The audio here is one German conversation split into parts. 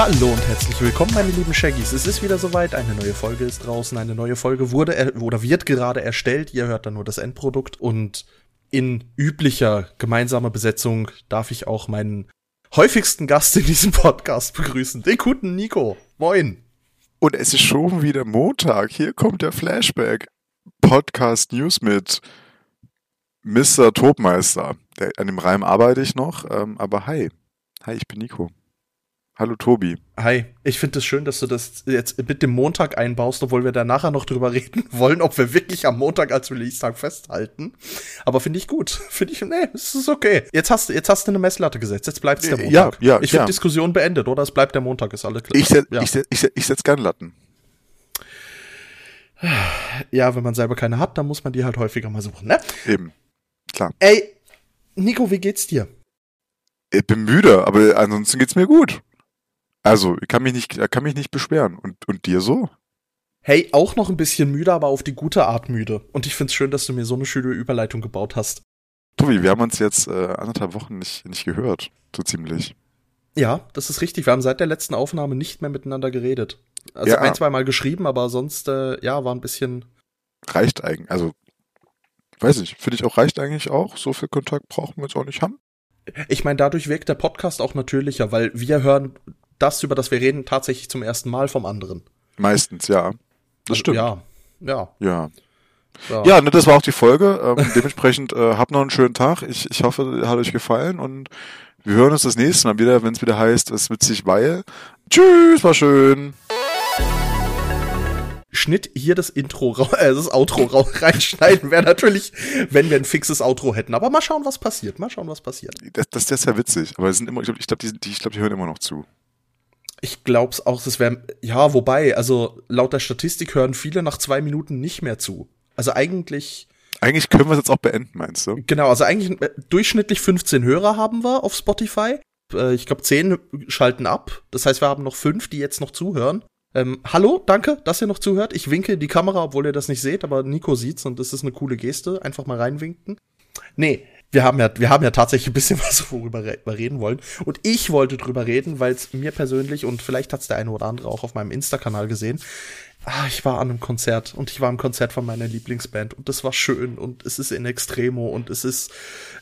Hallo und herzlich willkommen, meine lieben Shaggies. Es ist wieder soweit, eine neue Folge ist draußen, eine neue Folge wurde er oder wird gerade erstellt. Ihr hört dann nur das Endprodukt und in üblicher gemeinsamer Besetzung darf ich auch meinen häufigsten Gast in diesem Podcast begrüßen, den guten Nico. Moin. Und es ist schon wieder Montag. Hier kommt der Flashback. Podcast News mit Mr. Tobmeister. An dem Reim arbeite ich noch, ähm, aber hi. Hi, ich bin Nico. Hallo Tobi. Hi, ich finde es das schön, dass du das jetzt mit dem Montag einbaust, obwohl wir da nachher noch drüber reden wollen, ob wir wirklich am Montag als Release-Tag festhalten. Aber finde ich gut. Finde ich, nee, es ist okay. Jetzt hast, jetzt hast du eine Messlatte gesetzt, jetzt bleibt es der Montag. Ja, ja, ich finde ja. Diskussion beendet, oder? Es bleibt der Montag, ist alles klar. Ich, set, ja. ich, set, ich, set, ich setz gern Latten. ja, wenn man selber keine hat, dann muss man die halt häufiger mal suchen, ne? Eben. Klar. Ey, Nico, wie geht's dir? Ich bin müde, aber ansonsten geht's mir gut. Also, ich kann mich nicht, kann mich nicht beschweren. Und, und dir so? Hey, auch noch ein bisschen müde, aber auf die gute Art müde. Und ich find's schön, dass du mir so eine schöne Überleitung gebaut hast. Tobi, wir haben uns jetzt äh, anderthalb Wochen nicht, nicht gehört. So ziemlich. Ja, das ist richtig. Wir haben seit der letzten Aufnahme nicht mehr miteinander geredet. Also Ja. ein, zwei Mal geschrieben, aber sonst, äh, ja, war ein bisschen. Reicht eigentlich. Also, weiß ich, finde ich auch, reicht eigentlich auch. So viel Kontakt brauchen wir jetzt auch nicht haben. Ich meine, dadurch wirkt der Podcast auch natürlicher, weil wir hören das, über das wir reden, tatsächlich zum ersten Mal vom anderen. Meistens, ja. Das stimmt. Ja, ja. Ja. Ja, Ja, ne, das war auch die Folge. Ähm, dementsprechend äh, habt noch einen schönen Tag. Ich, ich hoffe, hat euch gefallen und wir hören uns das nächste Mal wieder, wenn es wieder heißt, es ist witzig, weil. Tschüss, war schön. Schnitt hier das Intro, äh, das Outro reinschneiden wäre natürlich, wenn wir ein fixes Outro hätten. Aber mal schauen, was passiert. Mal schauen, was passiert. Das, das, das ist ja witzig, aber es sind immer, ich glaube, ich glaub, die, die, ich glaub, die hören immer noch zu. Ich glaub's auch, das wäre, ja, wobei, also laut der Statistik hören viele nach zwei Minuten nicht mehr zu. Also eigentlich, Eigentlich können wir es jetzt auch beenden, meinst du? genau, also eigentlich äh, durchschnittlich 15 Hörer haben wir auf Spotify. Äh, ich glaube, 10 schalten ab. Das heißt, wir haben noch fünf, die jetzt noch zuhören. Ähm, hallo, danke, dass ihr noch zuhört. Ich winke in die Kamera, obwohl ihr das nicht seht, aber Nico sieht's und das ist eine coole Geste. Einfach mal reinwinken. Nee, wir haben ja, wir haben ja tatsächlich ein bisschen was, worüber wir reden wollen. Und ich wollte drüber reden, weil es mir persönlich und vielleicht hat's der eine oder andere auch auf meinem Insta-Kanal gesehen. Ah, ich war an einem Konzert und ich war im Konzert von meiner Lieblingsband und das war schön und es ist in Extremo und es ist,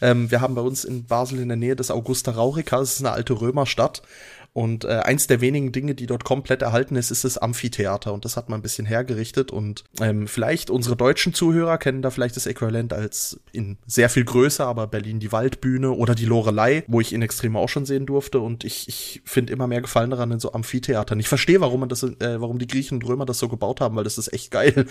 ähm, wir haben bei uns in Basel in der Nähe des Augusta Raurica, das ist eine alte Römerstadt und äh, eins der wenigen Dinge, die dort komplett erhalten ist, ist das Amphitheater und das hat man ein bisschen hergerichtet und ähm, vielleicht unsere deutschen Zuhörer kennen da vielleicht das Äquivalent als in sehr viel größer, aber Berlin die Waldbühne oder die Lorelei, wo ich in Extremo auch schon sehen durfte und ich, ich finde immer mehr Gefallen daran in so Amphitheatern. Ich verstehe, warum man das, äh, warum die Griechen und Römer das so gebaut haben, weil das ist echt geil.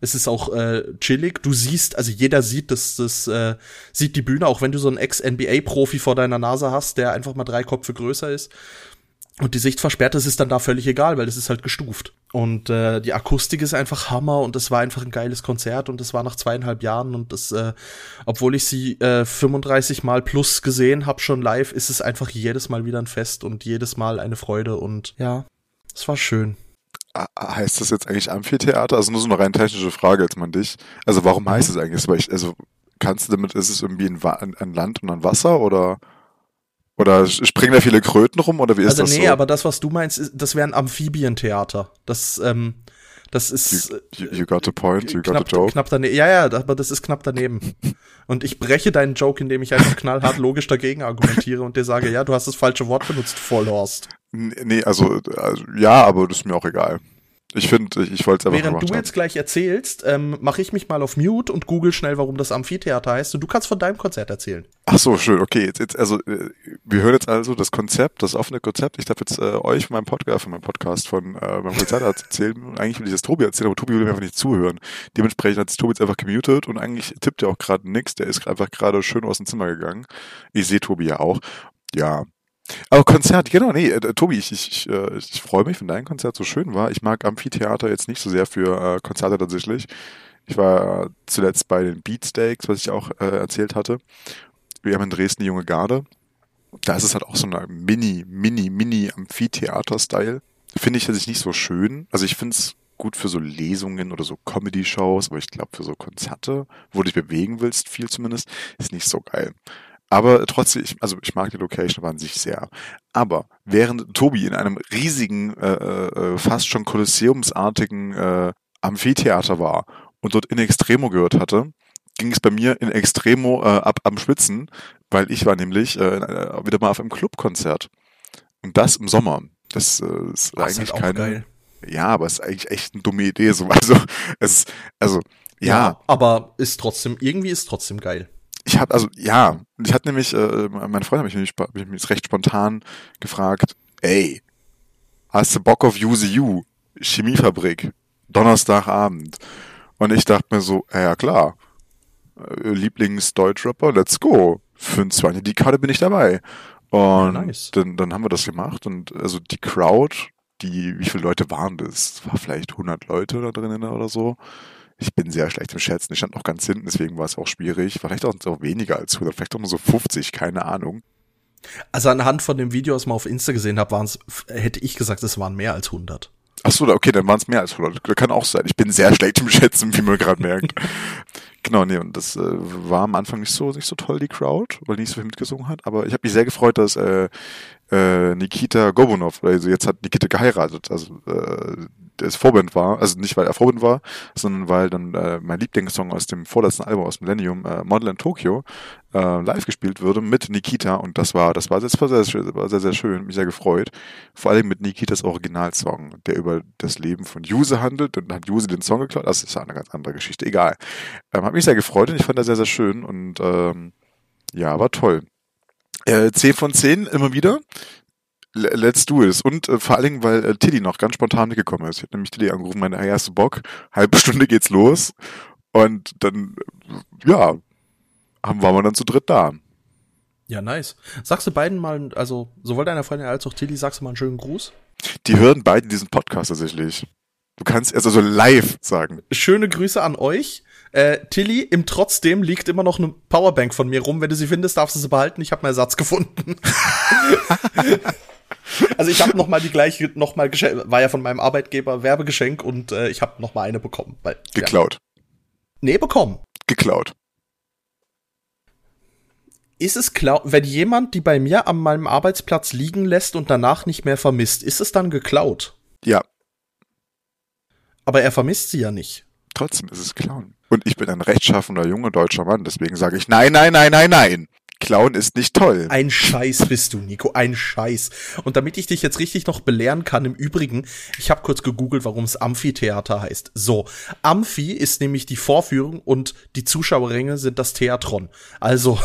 Es ist auch äh, chillig. Du siehst, also jeder sieht das, das äh, sieht die Bühne, auch wenn du so einen Ex-NBA-Profi vor deiner Nase hast, der einfach mal drei Köpfe größer ist und die Sicht versperrt, das ist dann da völlig egal, weil das ist halt gestuft. Und äh, die Akustik ist einfach Hammer und es war einfach ein geiles Konzert und es war nach zweieinhalb Jahren und das, äh, obwohl ich sie äh, 35 Mal plus gesehen habe schon live, ist es einfach jedes Mal wieder ein Fest und jedes Mal eine Freude und ja, es war schön. Heißt das jetzt eigentlich Amphitheater? Also nur so eine rein technische Frage jetzt mal an dich. Also warum heißt es eigentlich? Also kannst du damit, ist es irgendwie ein, ein Land und ein Wasser oder oder springen da viele Kröten rum oder wie ist also das nee, so? aber das, was du meinst, ist, das wäre ein Amphibientheater. Das, ähm, das ist you, you, got the point, you got knapp, the joke. knapp daneben. Ja, ja, aber das ist knapp daneben. Und ich breche deinen Joke, indem ich einfach knallhart logisch dagegen argumentiere und dir sage, ja, du hast das falsche Wort benutzt, Vollhorst. Nee, also, also ja, aber das ist mir auch egal. Ich finde, ich, ich wollte es einfach Während du jetzt gleich erzählst, ähm, mache ich mich mal auf Mute und google schnell, warum das Amphitheater heißt und du kannst von deinem Konzert erzählen. Ach so, schön. Okay, jetzt, jetzt also äh, wir hören jetzt also das Konzept, das offene Konzept. Ich darf jetzt äh, euch von meinem Podcast, von meinem Podcast, von äh, meinem Konzert erzählen. Eigentlich will ich das Tobi erzählen, aber Tobi will mir einfach nicht zuhören. Dementsprechend hat sich Tobi jetzt einfach gemutet und eigentlich tippt er auch gerade nix. Der ist einfach gerade schön aus dem Zimmer gegangen. Ich sehe Tobi ja auch. Ja. Aber Konzert, genau, nee, äh, Tobi, ich, ich, ich, äh, ich freue mich, wenn dein Konzert so schön war. Ich mag Amphitheater jetzt nicht so sehr für äh, Konzerte tatsächlich. Ich war zuletzt bei den Beatsteaks, was ich auch äh, erzählt hatte. Wir haben in Dresden die junge Garde. Da ist es halt auch so eine Mini, Mini, Mini Amphitheater-Style. Finde ich tatsächlich nicht so schön. Also ich finde es gut für so Lesungen oder so Comedy-Shows, aber ich glaube für so Konzerte, wo du dich bewegen willst, viel zumindest, ist nicht so geil. Aber trotzdem, ich, also ich mag die Location an sich sehr. Aber während Tobi in einem riesigen, äh, äh, fast schon kolosseumsartigen äh, Amphitheater war und dort in Extremo gehört hatte, ging es bei mir in Extremo äh, ab am Schwitzen, weil ich war nämlich äh, äh wieder mal auf einem Clubkonzert. Und das im Sommer. Das äh, ist Das eigentlich ist halt geil. Ja, aber es ist eigentlich echt eine dumme Idee. So. Also, es also, ja, aber ist trotzdem, irgendwie ist trotzdem geil. Ich habe, also, ja, ich hatte nämlich, äh, meine Freundin hat mich, spa- mich recht spontan gefragt, ey, hast du Bock auf You? Chemiefabrik, Donnerstagabend. Und ich dachte mir so, ja, klar, äh, Lieblings-Deutschrapper, let's go. Für ein 20 die Karte bin ich dabei. Und nice. dann, dann haben wir das gemacht und also die Crowd, die, wie viele Leute waren das? War vielleicht 100 Leute da drinnen oder so. Ich bin sehr schlecht im Schätzen. Ich stand noch ganz hinten, deswegen war es auch schwierig. Vielleicht auch auch weniger als 100, vielleicht auch nur so 50, keine Ahnung. Also anhand von dem Video, was man auf Insta gesehen habe, waren es, hätte ich gesagt, es waren mehr als 100. Ach so, okay, dann waren es mehr als 100. Das kann auch sein. Ich bin sehr schlecht im Schätzen, wie man gerade merkt. genau, nee, und das äh, war am Anfang nicht so nicht so toll, die Crowd, weil die nicht so viel mitgesungen hat. Aber ich habe mich sehr gefreut, dass äh, äh, Nikita Gobunov, also jetzt hat Nikita geheiratet, also äh, das Vorband war, also nicht weil er Vorband war, sondern weil dann äh, mein Lieblingssong aus dem vorletzten Album aus Millennium, äh, Model in Tokyo, äh, live gespielt würde mit Nikita und das war, das war, das war sehr, war sehr, sehr schön, mich sehr gefreut. Vor allem mit Nikitas Originalsong, der über das Leben von Juse handelt und dann hat Juse den Song geklaut, das ist eine ganz andere Geschichte, egal. Ähm, hat mich sehr gefreut und ich fand das sehr, sehr schön und ähm, ja, war toll. Äh, 10 von 10 immer wieder. Let's do it. Und äh, vor allen Dingen, weil äh, Tilly noch ganz spontan mitgekommen ist. Ich habe nämlich Tilly angerufen, meine, hey, hast du Bock? Halbe Stunde geht's los. Und dann, äh, ja, haben, waren wir dann zu dritt da. Ja, nice. Sagst du beiden mal, also sowohl deiner Freundin als auch Tilly, sagst du mal einen schönen Gruß? Die hören beide diesen Podcast tatsächlich. Du kannst es also live sagen. Schöne Grüße an euch. Äh, Tilly, im Trotzdem liegt immer noch eine Powerbank von mir rum. Wenn du sie findest, darfst du sie behalten. Ich habe einen Ersatz gefunden. also ich habe noch mal die gleiche, noch mal war ja von meinem Arbeitgeber Werbegeschenk und äh, ich habe noch mal eine bekommen. Weil, Geklaut. Ja. Nee, bekommen. Geklaut. Ist es klar, wenn jemand die bei mir an meinem Arbeitsplatz liegen lässt und danach nicht mehr vermisst, ist es dann geklaut? Ja, Aber er vermisst sie ja nicht. Trotzdem ist es Klauen. Und ich bin ein rechtschaffender junger deutscher Mann, deswegen sage ich nein, nein, nein, nein, nein. Klauen ist nicht toll. Ein Scheiß bist du, Nico, ein Scheiß. Und damit ich dich jetzt richtig noch belehren kann, im Übrigen, ich habe kurz gegoogelt, warum es Amphitheater heißt. So, Amphi ist nämlich die Vorführung und die Zuschauerränge sind das Theatron. Also,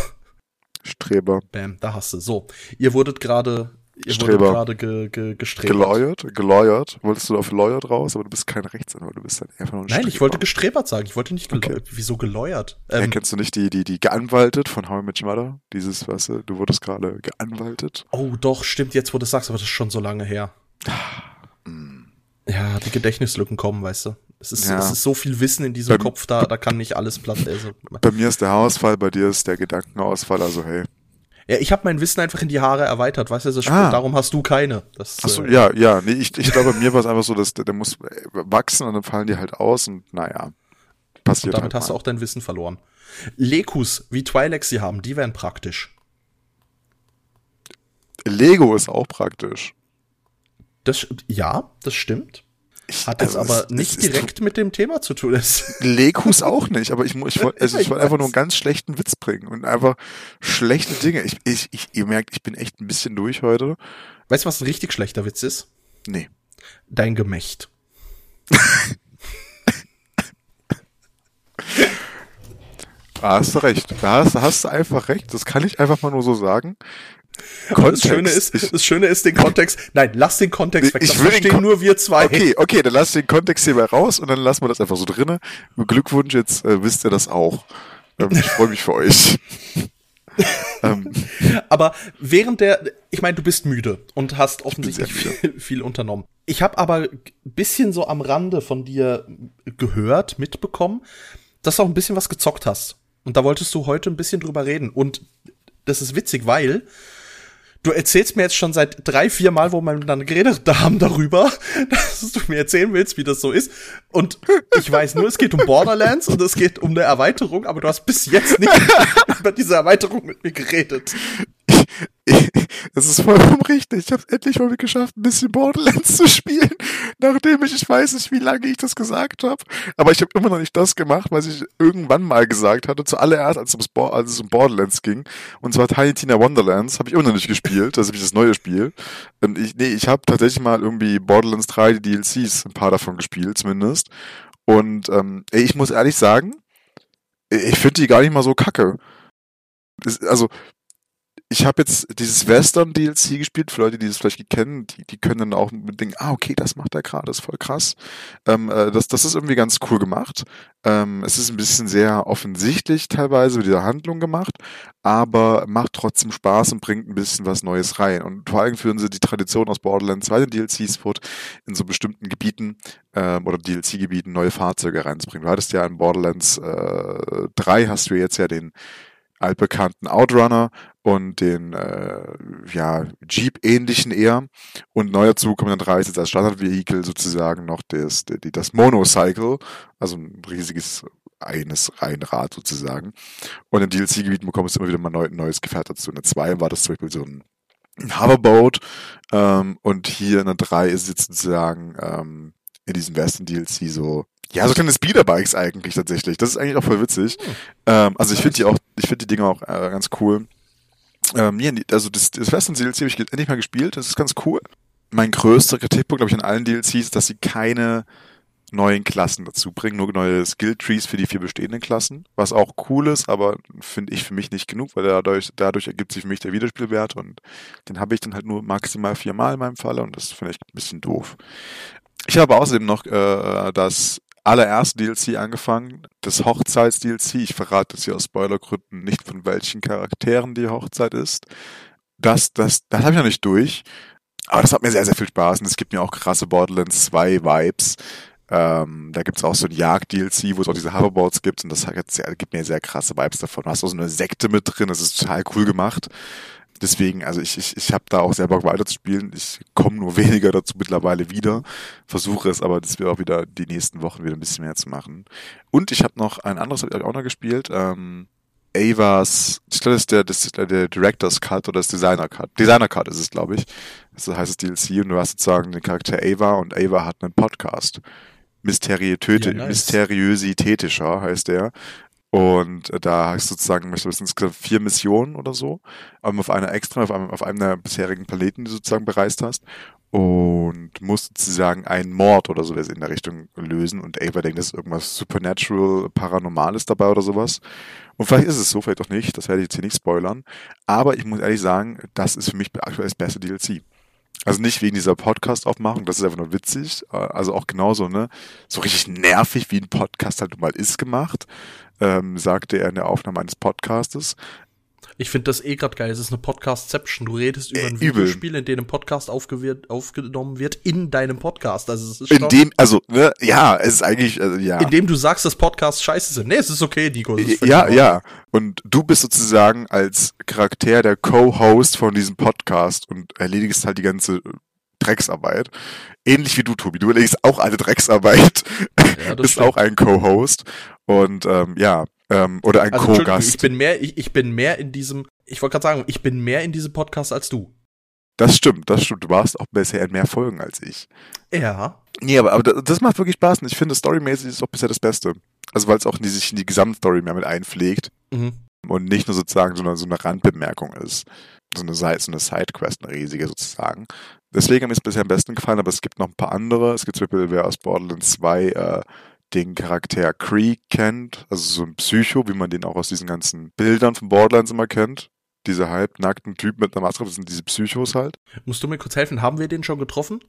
Streber. bam, da hast du. So, ihr wurdet gerade, Streber. gerade ge, ge, gestrebt. Gelawyer, gelawert. Wolltest du auf Lawyer raus, aber du bist kein Rechtsanwalt, du bist dann einfach nur ein Nein, ich Streber. wollte gestrebert sagen. Ich wollte nicht geläutert. Okay. Wieso geläutert? Ja, Ähm, kennst du nicht die, die, die geanwaltet von How I Met Your Mother? Dieses, weißt du, du wurdest gerade geanwaltet. oh, doch, stimmt jetzt, wo du sagst, aber das ist schon so lange her. Ja, die Gedächtnislücken kommen, weißt du. Es ist, Ja. es ist so viel Wissen in diesem Beim- Kopf, da, da kann nicht alles platt. Also, Bei mir ist der Haarausfall, bei dir ist der Gedankenausfall, also hey. Ja, ich habe mein Wissen einfach in die Haare erweitert, weißt du, das ist Ah. darum hast du keine. Das, Achso, äh, ja, ja, nee, ich, ich glaube, bei mir war es einfach so, dass der, der muss äh, wachsen und dann fallen die halt aus und naja, passiert Und damit halt hast du mal. auch dein Wissen verloren. Lekus, wie Twi'leks sie haben, die wären praktisch. Lego ist auch praktisch. Das, ja, das stimmt. Hat jetzt also aber es- nicht es direkt mit dem Thema zu tun. Lekus auch nicht, aber ich, ich wollte also ich wollte einfach nur einen ganz schlechten Witz bringen und einfach schlechte Dinge. Ich, ich, ich, ihr merkt, ich bin echt ein bisschen durch heute. weißt du, was ein richtig schlechter Witz ist? Nee. Dein Gemächt. Da hast du recht. Da hast, da hast du einfach recht. Das kann ich einfach mal nur so sagen. Aber das Schöne ist, das Schöne ist den Kontext. Nein, lass den Kontext weg. Ich Das will verstehen nur wir zwei. Okay, okay, dann lass den Kontext hier mal raus und dann lassen wir das einfach so drinne. Glückwunsch, jetzt äh, wisst ihr das auch. Ähm, ich freue mich für euch. ähm, Aber während der, ich meine, du bist müde und hast offensichtlich viel, viel unternommen. Ich habe aber ein bisschen so am Rande von dir gehört, mitbekommen, dass du auch ein bisschen was gezockt hast. Und da wolltest du heute ein bisschen drüber reden. Und das ist witzig, weil du erzählst mir jetzt schon seit drei, vier Mal, wo wir miteinander geredet haben darüber, dass du mir erzählen willst, wie das so ist. Und ich weiß nur, es geht um Borderlands und es geht um eine Erweiterung, aber du hast bis jetzt nicht über diese Erweiterung mit mir geredet. das ist vollkommen richtig. Ich habe endlich mal geschafft, ein bisschen Borderlands zu spielen, nachdem ich, ich weiß nicht, wie lange ich das gesagt habe. Aber ich habe immer noch nicht das gemacht, was ich irgendwann mal gesagt hatte, zuallererst, als, als es um Borderlands ging. Und zwar Tiny Tina Wonderlands, habe ich immer noch nicht gespielt. Das ist nämlich das neue Spiel. Und ich, nee, ich habe tatsächlich mal irgendwie Borderlands 3, die DLCs, ein paar davon gespielt zumindest. Und ähm, ich muss ehrlich sagen, ich finde die gar nicht mal so kacke. also ich habe jetzt dieses Western DLC gespielt, für Leute, die das vielleicht kennen, die, die können dann auch denken, ah, okay, das macht er gerade, ist voll krass. Ähm, äh, das, das ist irgendwie ganz cool gemacht. Ähm, es ist ein bisschen sehr offensichtlich teilweise mit dieser Handlung gemacht, aber macht trotzdem Spaß und bringt ein bisschen was Neues rein. Und vor allem führen sie die Tradition aus Borderlands 2 den DLCs fort, in so bestimmten Gebieten ähm, oder DLC-Gebieten neue Fahrzeuge reinzubringen. Du hattest ja in Borderlands äh, 3 hast du jetzt ja den altbekannten Outrunner und den äh, ja, Jeep-ähnlichen eher. Und neu dazu kommen dann drei jetzt als Standardvehikel sozusagen noch das, das, Monocycle, also ein riesiges eines Reihenrad sozusagen. Und in DLC-Gebieten bekommst du immer wieder mal neu, neues Gefährt dazu. In der 2 war das zum Beispiel so ein, Hoverboat ähm, und hier in der 3 ist jetzt sozusagen ähm, in diesem Western DLC so ja, so kleine Speederbikes eigentlich tatsächlich. Das ist eigentlich auch voll witzig. Hm. Ähm, also ich finde die auch, ich finde die Dinger auch äh, ganz cool. Ähm, ja, also das, das Western DLC habe ich endlich mal gespielt. Das ist ganz cool. Mein größter Kritikpunkt, glaube ich, an allen DLCs ist, dass sie keine neuen Klassen dazu bringen, nur neue Skill Trees für die vier bestehenden Klassen, was auch cool ist, aber finde ich für mich nicht genug, weil dadurch, dadurch ergibt sich für mich der Wiederspielwert und den habe ich dann halt nur maximal viermal in meinem Falle und das finde ich ein bisschen doof. Ich habe außerdem noch äh, das allererste DLC angefangen, das Hochzeits-DLC. Ich verrate jetzt hier aus Spoilergründen nicht, von welchen Charakteren die Hochzeit ist. Das, das, das habe ich noch nicht durch. Aber das hat mir sehr, sehr viel Spaß und es gibt mir auch krasse Borderlands 2 Vibes. Ähm, da gibt's auch so ein Jagd-DLC, wo es auch diese Hoverboards gibt und das gibt mir sehr krasse Vibes davon. Du hast auch so eine Sekte mit drin, das ist total cool gemacht deswegen, also ich, ich, ich habe da auch sehr Bock weiterzuspielen. Ich komme nur weniger dazu mittlerweile wieder. Versuche es aber, das wird auch wieder die nächsten Wochen wieder ein bisschen mehr zu machen. Und ich habe noch ein anderes habe ich auch noch gespielt. Ähm, Avas, ich glaube, das ist der, das ist der Director's Cut oder das Designer Cut. Designer Cut ist es, glaube ich. Das heißt das DLC und du hast sozusagen den Charakter Ava und Ava hat einen Podcast. Mysteriöte, ja, nice. Mysteriösitätischer heißt der. Und da hast du sozusagen, ich glaube, es sind vier Missionen oder so, auf einer extra, auf einem, auf einem der bisherigen Planeten, die du sozusagen bereist hast. Und musst sozusagen einen Mord oder sowas in der Richtung lösen. Und Ava denkt, das ist irgendwas Supernatural, Paranormales dabei oder sowas. Und vielleicht ist es so, vielleicht auch nicht. Das werde ich jetzt hier nicht spoilern. Aber ich muss ehrlich sagen, das ist für mich aktuell das beste DLC. Also nicht wegen dieser Podcast-Aufmachung, das ist einfach nur witzig. Also auch genauso, ne? So richtig nervig, wie ein Podcast halt mal ist gemacht ähm, sagte er in der Aufnahme eines Podcastes. Ich finde das eh gerade geil. Es ist eine Podcastception. Du redest über äh, ein Videospiel, in dem ein Podcast aufgenommen wird, in deinem Podcast. Also es ist in dem, also ne, ja, es ist eigentlich, also, ja. In dem du sagst, dass Podcasts scheiße sind. Nee, es ist okay, Nico. Ist ja, ja. Und du bist sozusagen als Charakter der Co-Host von diesem Podcast und erledigst halt die ganze Drecksarbeit. Ähnlich wie du, Tobi. Du erledigst auch eine Drecksarbeit. Ja, bist stimmt. auch ein Co-Host. Und ähm, ja, ähm, oder ein also, Co-Gast. Ich bin mehr, ich, ich bin mehr in diesem, ich wollte gerade sagen, ich bin mehr in diesem Podcast als du. Das stimmt, das stimmt. Du warst auch bisher in mehr Folgen als ich. Ja. Nee, aber, aber das macht wirklich Spaß und ich finde, storymäßig ist auch bisher das Beste. Also weil es auch in die, sich in die Gesamtstory mehr mit einpflegt. Mhm. Und nicht nur sozusagen so eine, so eine Randbemerkung ist. So eine, so eine Sidequest, eine riesige sozusagen. Deswegen hat mir es bisher am besten gefallen, aber es gibt noch ein paar andere. Es gibt zum Beispiel, wer aus Borderlands 2 äh, den Charakter Cree kennt, also so ein Psycho, wie man den auch aus diesen ganzen Bildern von Borderlands immer kennt. Dieser halbnackten Typ mit einer Maske, das sind diese Psychos halt. Musst du mir kurz helfen, haben wir den schon getroffen?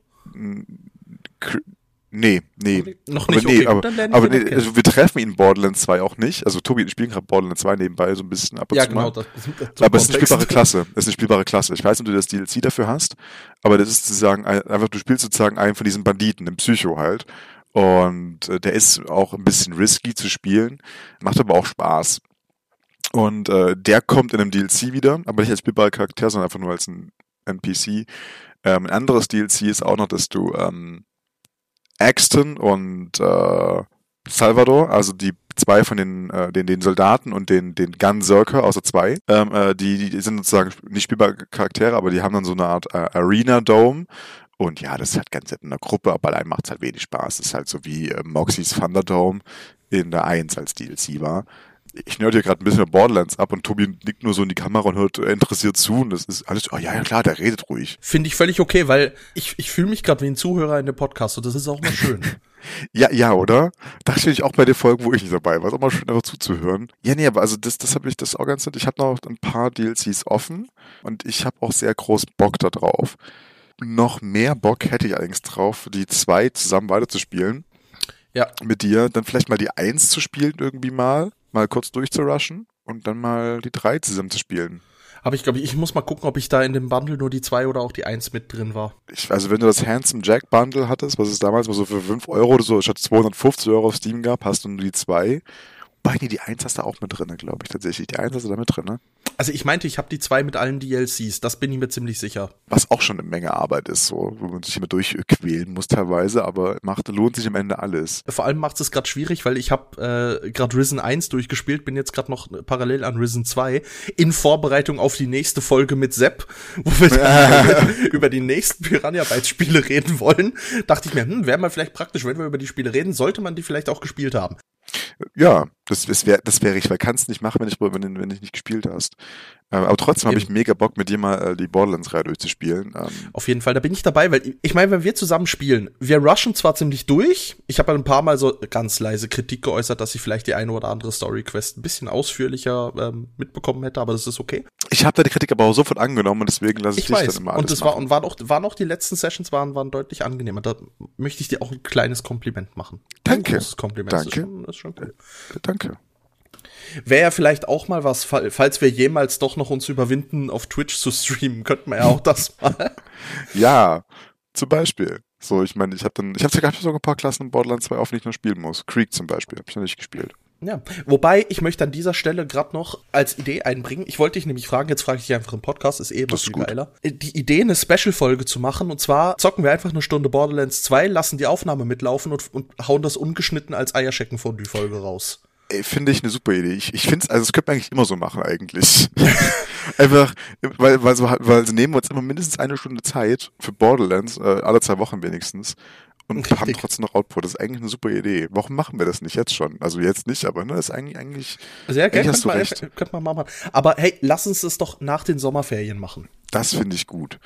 Nee, nee. Noch nicht, aber nee, okay, aber, aber nee, also wir treffen ihn in Borderlands 2 auch nicht. Also Tobi spielen gerade Borderlands 2 nebenbei so ein bisschen ab und ja, zu genau, mal. Das, das aber es ist eine spielbare Klasse. Es ist eine spielbare Klasse. Ich weiß nicht, ob du das DLC dafür hast, aber das ist sozusagen einfach, du spielst sozusagen einen von diesen Banditen, den Psycho halt. Und äh, der ist auch ein bisschen risky zu spielen, macht aber auch Spaß. Und äh, der kommt in einem DLC wieder, aber nicht als spielbarer Charakter, sondern einfach nur als ein NPC. Ähm, ein anderes DLC ist auch noch, dass du ähm, Axton und äh, Salvador, also die zwei von den, äh, den, den Soldaten und den, den Gunzerker, außer zwei. Ähm, äh, die, die sind sozusagen nicht spielbare Charaktere, aber die haben dann so eine Art äh, Arena-Dome. Und ja, das ist halt ganz nett in der Gruppe, aber allein macht es halt wenig Spaß. Das ist halt so wie äh, Moxies Thunderdome in der 1 als DLC war ich nerd hier gerade ein bisschen Borderlands ab und Tobi nickt nur so in die Kamera und hört interessiert zu und das ist alles, oh ja, ja klar, der redet ruhig. Finde ich völlig okay, weil ich, ich fühle mich gerade wie ein Zuhörer in dem Podcast und das ist auch mal schön. ja, ja, oder? Das finde ich auch bei der Folge, wo ich nicht dabei war. Ist auch mal schön, einfach zuzuhören. Ja, nee, aber also das, das habe ich das auch ganz nett. Ich habe noch ein paar DLCs offen und ich habe auch sehr groß Bock da drauf. Noch mehr Bock hätte ich allerdings drauf, die zwei zusammen weiterzuspielen. Ja. Mit dir. Dann vielleicht mal die Eins zu spielen irgendwie mal mal kurz durchzurushen und dann mal die drei zusammen zu spielen. Aber ich glaube, ich muss mal gucken, ob ich da in dem Bundle nur die zwei oder auch die eins mit drin war. Ich, also wenn du das Handsome Jack Bundle hattest, was es damals mal so für 5 Euro oder so statt 250 Euro auf Steam gab, hast du nur die zwei. Wobei, nee, die eins hast du auch mit drin, glaube ich tatsächlich. Die eins hast du da mit drin, ne? Also ich meinte, ich habe die zwei mit allen DLCs, das bin ich mir ziemlich sicher. Was auch schon eine Menge Arbeit ist, so, wo man sich immer durchquälen muss teilweise, aber macht, lohnt sich am Ende alles. Vor allem macht es gerade schwierig, weil ich habe äh, gerade Risen 1 durchgespielt, bin jetzt gerade noch parallel an Risen 2 in Vorbereitung auf die nächste Folge mit Sepp, wo wir dann über die nächsten Piranha Bytes Spiele reden wollen. Dachte ich mir, hm, wäre mal vielleicht praktisch, wenn wir über die Spiele reden, sollte man die vielleicht auch gespielt haben. Ja, das, das wäre das wär ich, weil kannst nicht machen, wenn ich, wenn, wenn ich nicht gespielt hast. Ähm, aber trotzdem habe ich mega Bock, mit dir mal äh, die Borderlands-Reihe durchzuspielen. Ähm. Auf jeden Fall, da bin ich dabei, weil ich meine, wenn wir zusammen spielen, wir rushen zwar ziemlich durch. Ich habe ein paar Mal so ganz leise Kritik geäußert, dass ich vielleicht die eine oder andere Story-Quest ein bisschen ausführlicher ähm, mitbekommen hätte, aber das ist okay. Ich habe da die Kritik aber auch sofort angenommen und deswegen lasse ich, ich dich weiß. dann immer alles Und das war und waren auch, waren auch die letzten Sessions waren, waren deutlich angenehmer. Da möchte ich dir auch ein kleines Kompliment machen. Danke. Ein großes Kompliment. Danke. Das ist schon, das ist schon cool. Danke. Wäre ja vielleicht auch mal was, falls wir jemals doch noch uns überwinden, auf Twitch zu streamen, könnten wir ja auch das mal. ja, zum Beispiel. So, ich meine, ich habe dann, ich habe sogar, sogar ein paar Klassen in Borderlands 2 auf, die ich noch spielen muss. Creek zum Beispiel, habe ich noch nicht gespielt. Ja, wobei ich möchte an dieser Stelle gerade noch als Idee einbringen. Ich wollte dich nämlich fragen, jetzt frage ich dich einfach im Podcast, ist eh immer viel geiler. Die Idee, eine Special-Folge zu machen, und zwar zocken wir einfach eine Stunde Borderlands 2, lassen die Aufnahme mitlaufen und, und hauen das ungeschnitten als Eierschecken von die Folge raus. Finde ich eine super Idee. Ich, ich finde es, also das könnte man eigentlich immer so machen eigentlich. Einfach, weil, weil, so, weil so nehmen wir uns immer mindestens eine Stunde Zeit für Borderlands, äh, alle zwei Wochen wenigstens, und Richtig. haben trotzdem noch Output. Das ist eigentlich eine super Idee. Warum machen wir das nicht jetzt schon? Also jetzt nicht, aber ne, das ist eigentlich, eigentlich, Sehr gerne, eigentlich hast du man, recht. Könnte man machen. Aber hey, lass uns das doch nach den Sommerferien machen. Das finde ich gut.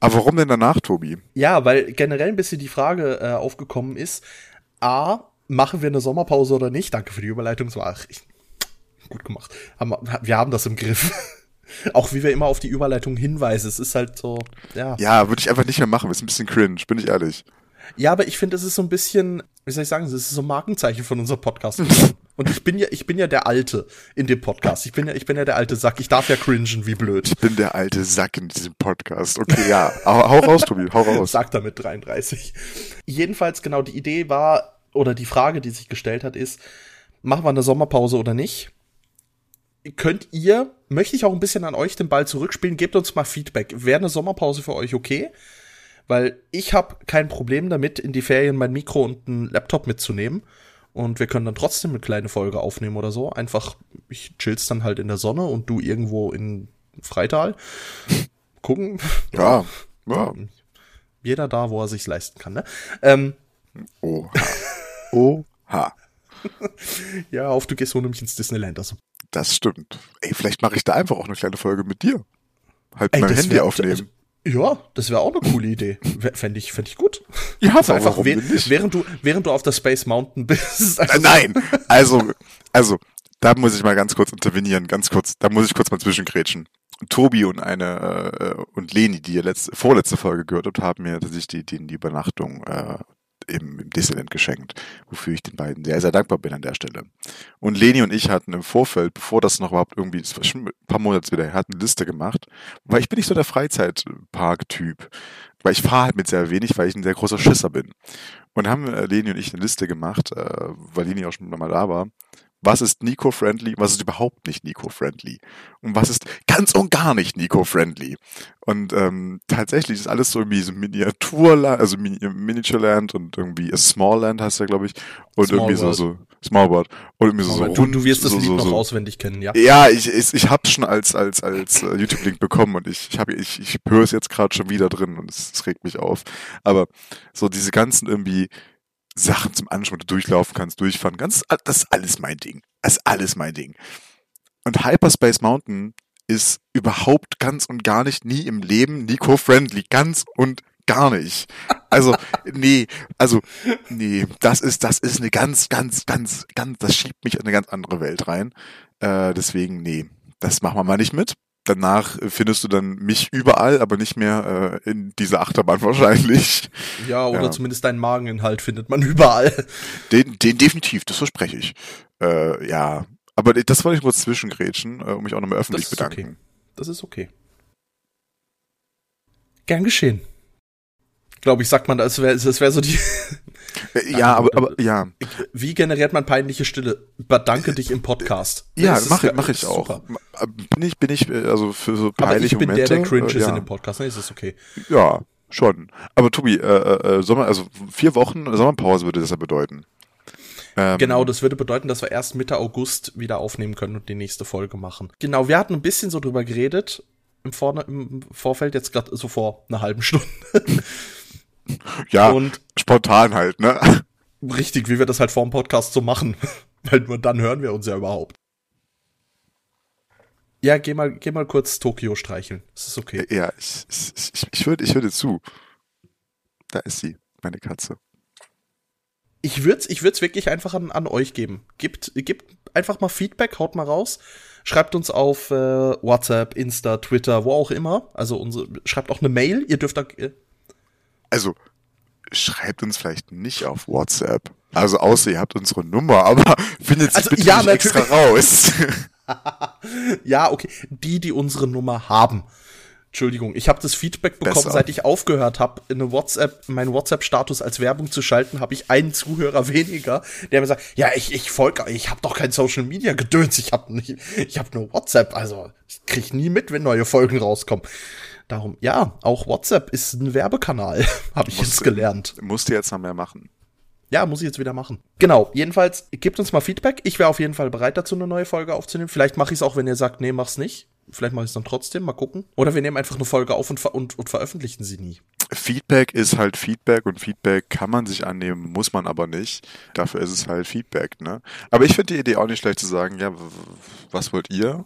Aber warum denn danach, Tobi? Ja, weil generell ein bisschen die Frage äh, aufgekommen ist, A, machen wir eine Sommerpause oder nicht? Danke für die Überleitung, so ach, ich, gut gemacht. wir haben das im Griff. Auch wie wir immer auf die Überleitung hinweisen. Es ist halt so, ja. Ja, würde ich einfach nicht mehr machen. Ist ein bisschen cringe, bin ich ehrlich. Ja, aber ich finde, es ist so ein bisschen, wie soll ich sagen, es ist so ein Markenzeichen von unserem Podcast. Und ich bin ja, ich bin ja der Alte in dem Podcast. Ich bin ja, ich bin ja der alte Sack. Ich darf ja cringen, wie blöd. Ich bin der alte Sack in diesem Podcast. Okay, ja. hau raus, Tobi, hau raus. Sag damit 33. Jedenfalls, genau, die Idee war, oder die Frage, die sich gestellt hat, ist, machen wir eine Sommerpause oder nicht? Könnt ihr, möchte ich auch ein bisschen an euch den Ball zurückspielen, gebt uns mal Feedback. Wäre eine Sommerpause für euch okay? Weil ich habe kein Problem damit, in die Ferien mein Mikro und einen Laptop mitzunehmen. Und wir können dann trotzdem eine kleine Folge aufnehmen oder so. Einfach, ich chill's dann halt in der Sonne und du irgendwo in Freital. Gucken. Ja, ja. Jeder da, wo er sich's leisten kann, ne? Ähm, oh. Oha. ja, auf, du gehst so nämlich ins Disneyland. Also. Das stimmt. Ey, vielleicht mache ich da einfach auch eine kleine Folge mit dir. Halt Ey, mein Handy wär, aufnehmen. Ja, das wäre auch eine coole Idee. Fände ich, fänd ich gut. Ja, also einfach, wäh während du, während du auf der Space Mountain bist. Also Nein, also, also, da muss ich mal ganz kurz intervenieren, ganz kurz, da muss ich kurz mal zwischengrätschen. Tobi und eine äh, und Leni, die ihr letzte, vorletzte Folge gehört habt, haben mir tatsächlich die, die, die Übernachtung äh, im, im Disneyland geschenkt, wofür ich den beiden sehr, sehr dankbar bin an der Stelle. Und Leni und ich hatten im Vorfeld, bevor das noch überhaupt irgendwie, das war schon ein paar Monate wieder, hatten eine Liste gemacht, weil ich bin nicht so der Freizeitpark-Typ, weil ich fahre halt mit sehr wenig, weil ich ein sehr großer Schisser bin. Und haben äh, Leni und ich eine Liste gemacht, äh, weil Leni auch schon mal da war, was ist Nico-friendly, was ist überhaupt nicht Nico-friendly und was ist ganz und gar nicht Nico-friendly. Und ähm, tatsächlich ist alles so irgendwie so Miniaturland, also Mini Miniatureland und irgendwie a Small Land heißt ja, glaube ich. Und Small irgendwie so, World. so Small World. Und irgendwie so, so du, du wirst das so, Lied so, noch so, auswendig kennen, ja? ja, ich, ich, ich hab's schon als, als, als äh, YouTube-Link bekommen und ich, ich, hab, ich, ich höre es jetzt gerade schon wieder drin und es, es regt mich auf. Aber so diese ganzen irgendwie Sachen zum Anschauen, wo du durchlaufen kannst, durchfahren, ganz, das ist alles mein Ding. Das ist alles mein Ding. Und Hyperspace Mountain ist überhaupt ganz und gar nicht nie im Leben Nico-friendly. Ganz und gar nicht. Also, nee, also, nee, das ist, das ist eine ganz, ganz, ganz, ganz, das schiebt mich in eine ganz andere Welt rein. Äh, deswegen, nee, das machen wir mal nicht mit. Danach findest du dann mich überall, aber nicht mehr äh, in dieser Achterbahn wahrscheinlich. Ja, oder Ja. zumindest deinen Mageninhalt findet man überall. Den, den definitiv, das verspreche ich. Äh, ja, aber das wollte ich nur zwischengrätschen, äh, um mich auch nochmal öffentlich Das bedanken. okay. Das ist okay. Gern geschehen. Glaube ich, sagt man, das wäre das wär so die. Äh, ja, aber, aber ja, Wie generiert man peinliche Stille? Bedanke dich im Podcast. ja, Das ist mache mach ich auch. super. Bin ich, bin ich, äh, also für so Aber peinliche ich bin Momente. der, der cringe äh, ist ja. in dem Podcast. Ne, ist das okay? Ja, schon. Aber Tobi, äh, äh, Sommer, also vier Wochen Sommerpause würde das ja bedeuten. Ähm, Genau, das würde bedeuten, dass wir erst Mitte August wieder aufnehmen können und die nächste Folge machen. Genau, wir hatten ein bisschen so drüber geredet im, Vorne, im Vorfeld, jetzt gerade so vor einer halben Stunde. Ja, Und spontan halt, ne? richtig, wie wir das halt vor dem Podcast so machen. Weil nur dann hören wir uns ja überhaupt. Ja, geh mal, geh mal kurz Tokio streicheln. Das ist okay. Ja, ich, ich, ich, ich würde ich würde zu. Da ist sie, meine Katze. Ich würde es ich würd's wirklich einfach an, an euch geben. Gebt, gebt einfach mal Feedback, haut mal raus. Schreibt uns auf äh, WhatsApp, Insta, Twitter, wo auch immer. Also unsere, schreibt auch eine Mail. Ihr dürft da. Äh, Also, schreibt uns vielleicht nicht auf WhatsApp. Also, außer ihr habt unsere Nummer, aber findet sie Also, bitte ja, nicht extra raus. ja, okay. Die, die unsere Nummer haben. Entschuldigung, ich habe das Feedback bekommen, Besser. seit ich aufgehört habe, eine WhatsApp, meinen WhatsApp-Status als Werbung zu schalten, habe ich einen Zuhörer weniger, der mir sagt, ja, ich, ich folge, ich habe doch kein Social Media gedöns, ich habe nicht, ich habe nur WhatsApp, also ich krieg nie mit, wenn neue Folgen rauskommen. Darum, ja, auch WhatsApp ist ein Werbekanal, habe ich Musst jetzt gelernt. Musst du jetzt noch mehr machen. Ja, muss ich jetzt wieder machen. Genau, jedenfalls, gebt uns mal Feedback. Ich wäre auf jeden Fall bereit dazu, eine neue Folge aufzunehmen. Vielleicht mache ich es auch, wenn ihr sagt, nee, mach's nicht. Vielleicht mache ich es dann trotzdem, mal gucken. Oder wir nehmen einfach eine Folge auf und, ver und, und veröffentlichen sie nie. Feedback ist halt Feedback und Feedback kann man sich annehmen, muss man aber nicht. Dafür ist es halt Feedback, ne? Aber ich finde die Idee auch nicht schlecht zu sagen, ja, was wollt ihr?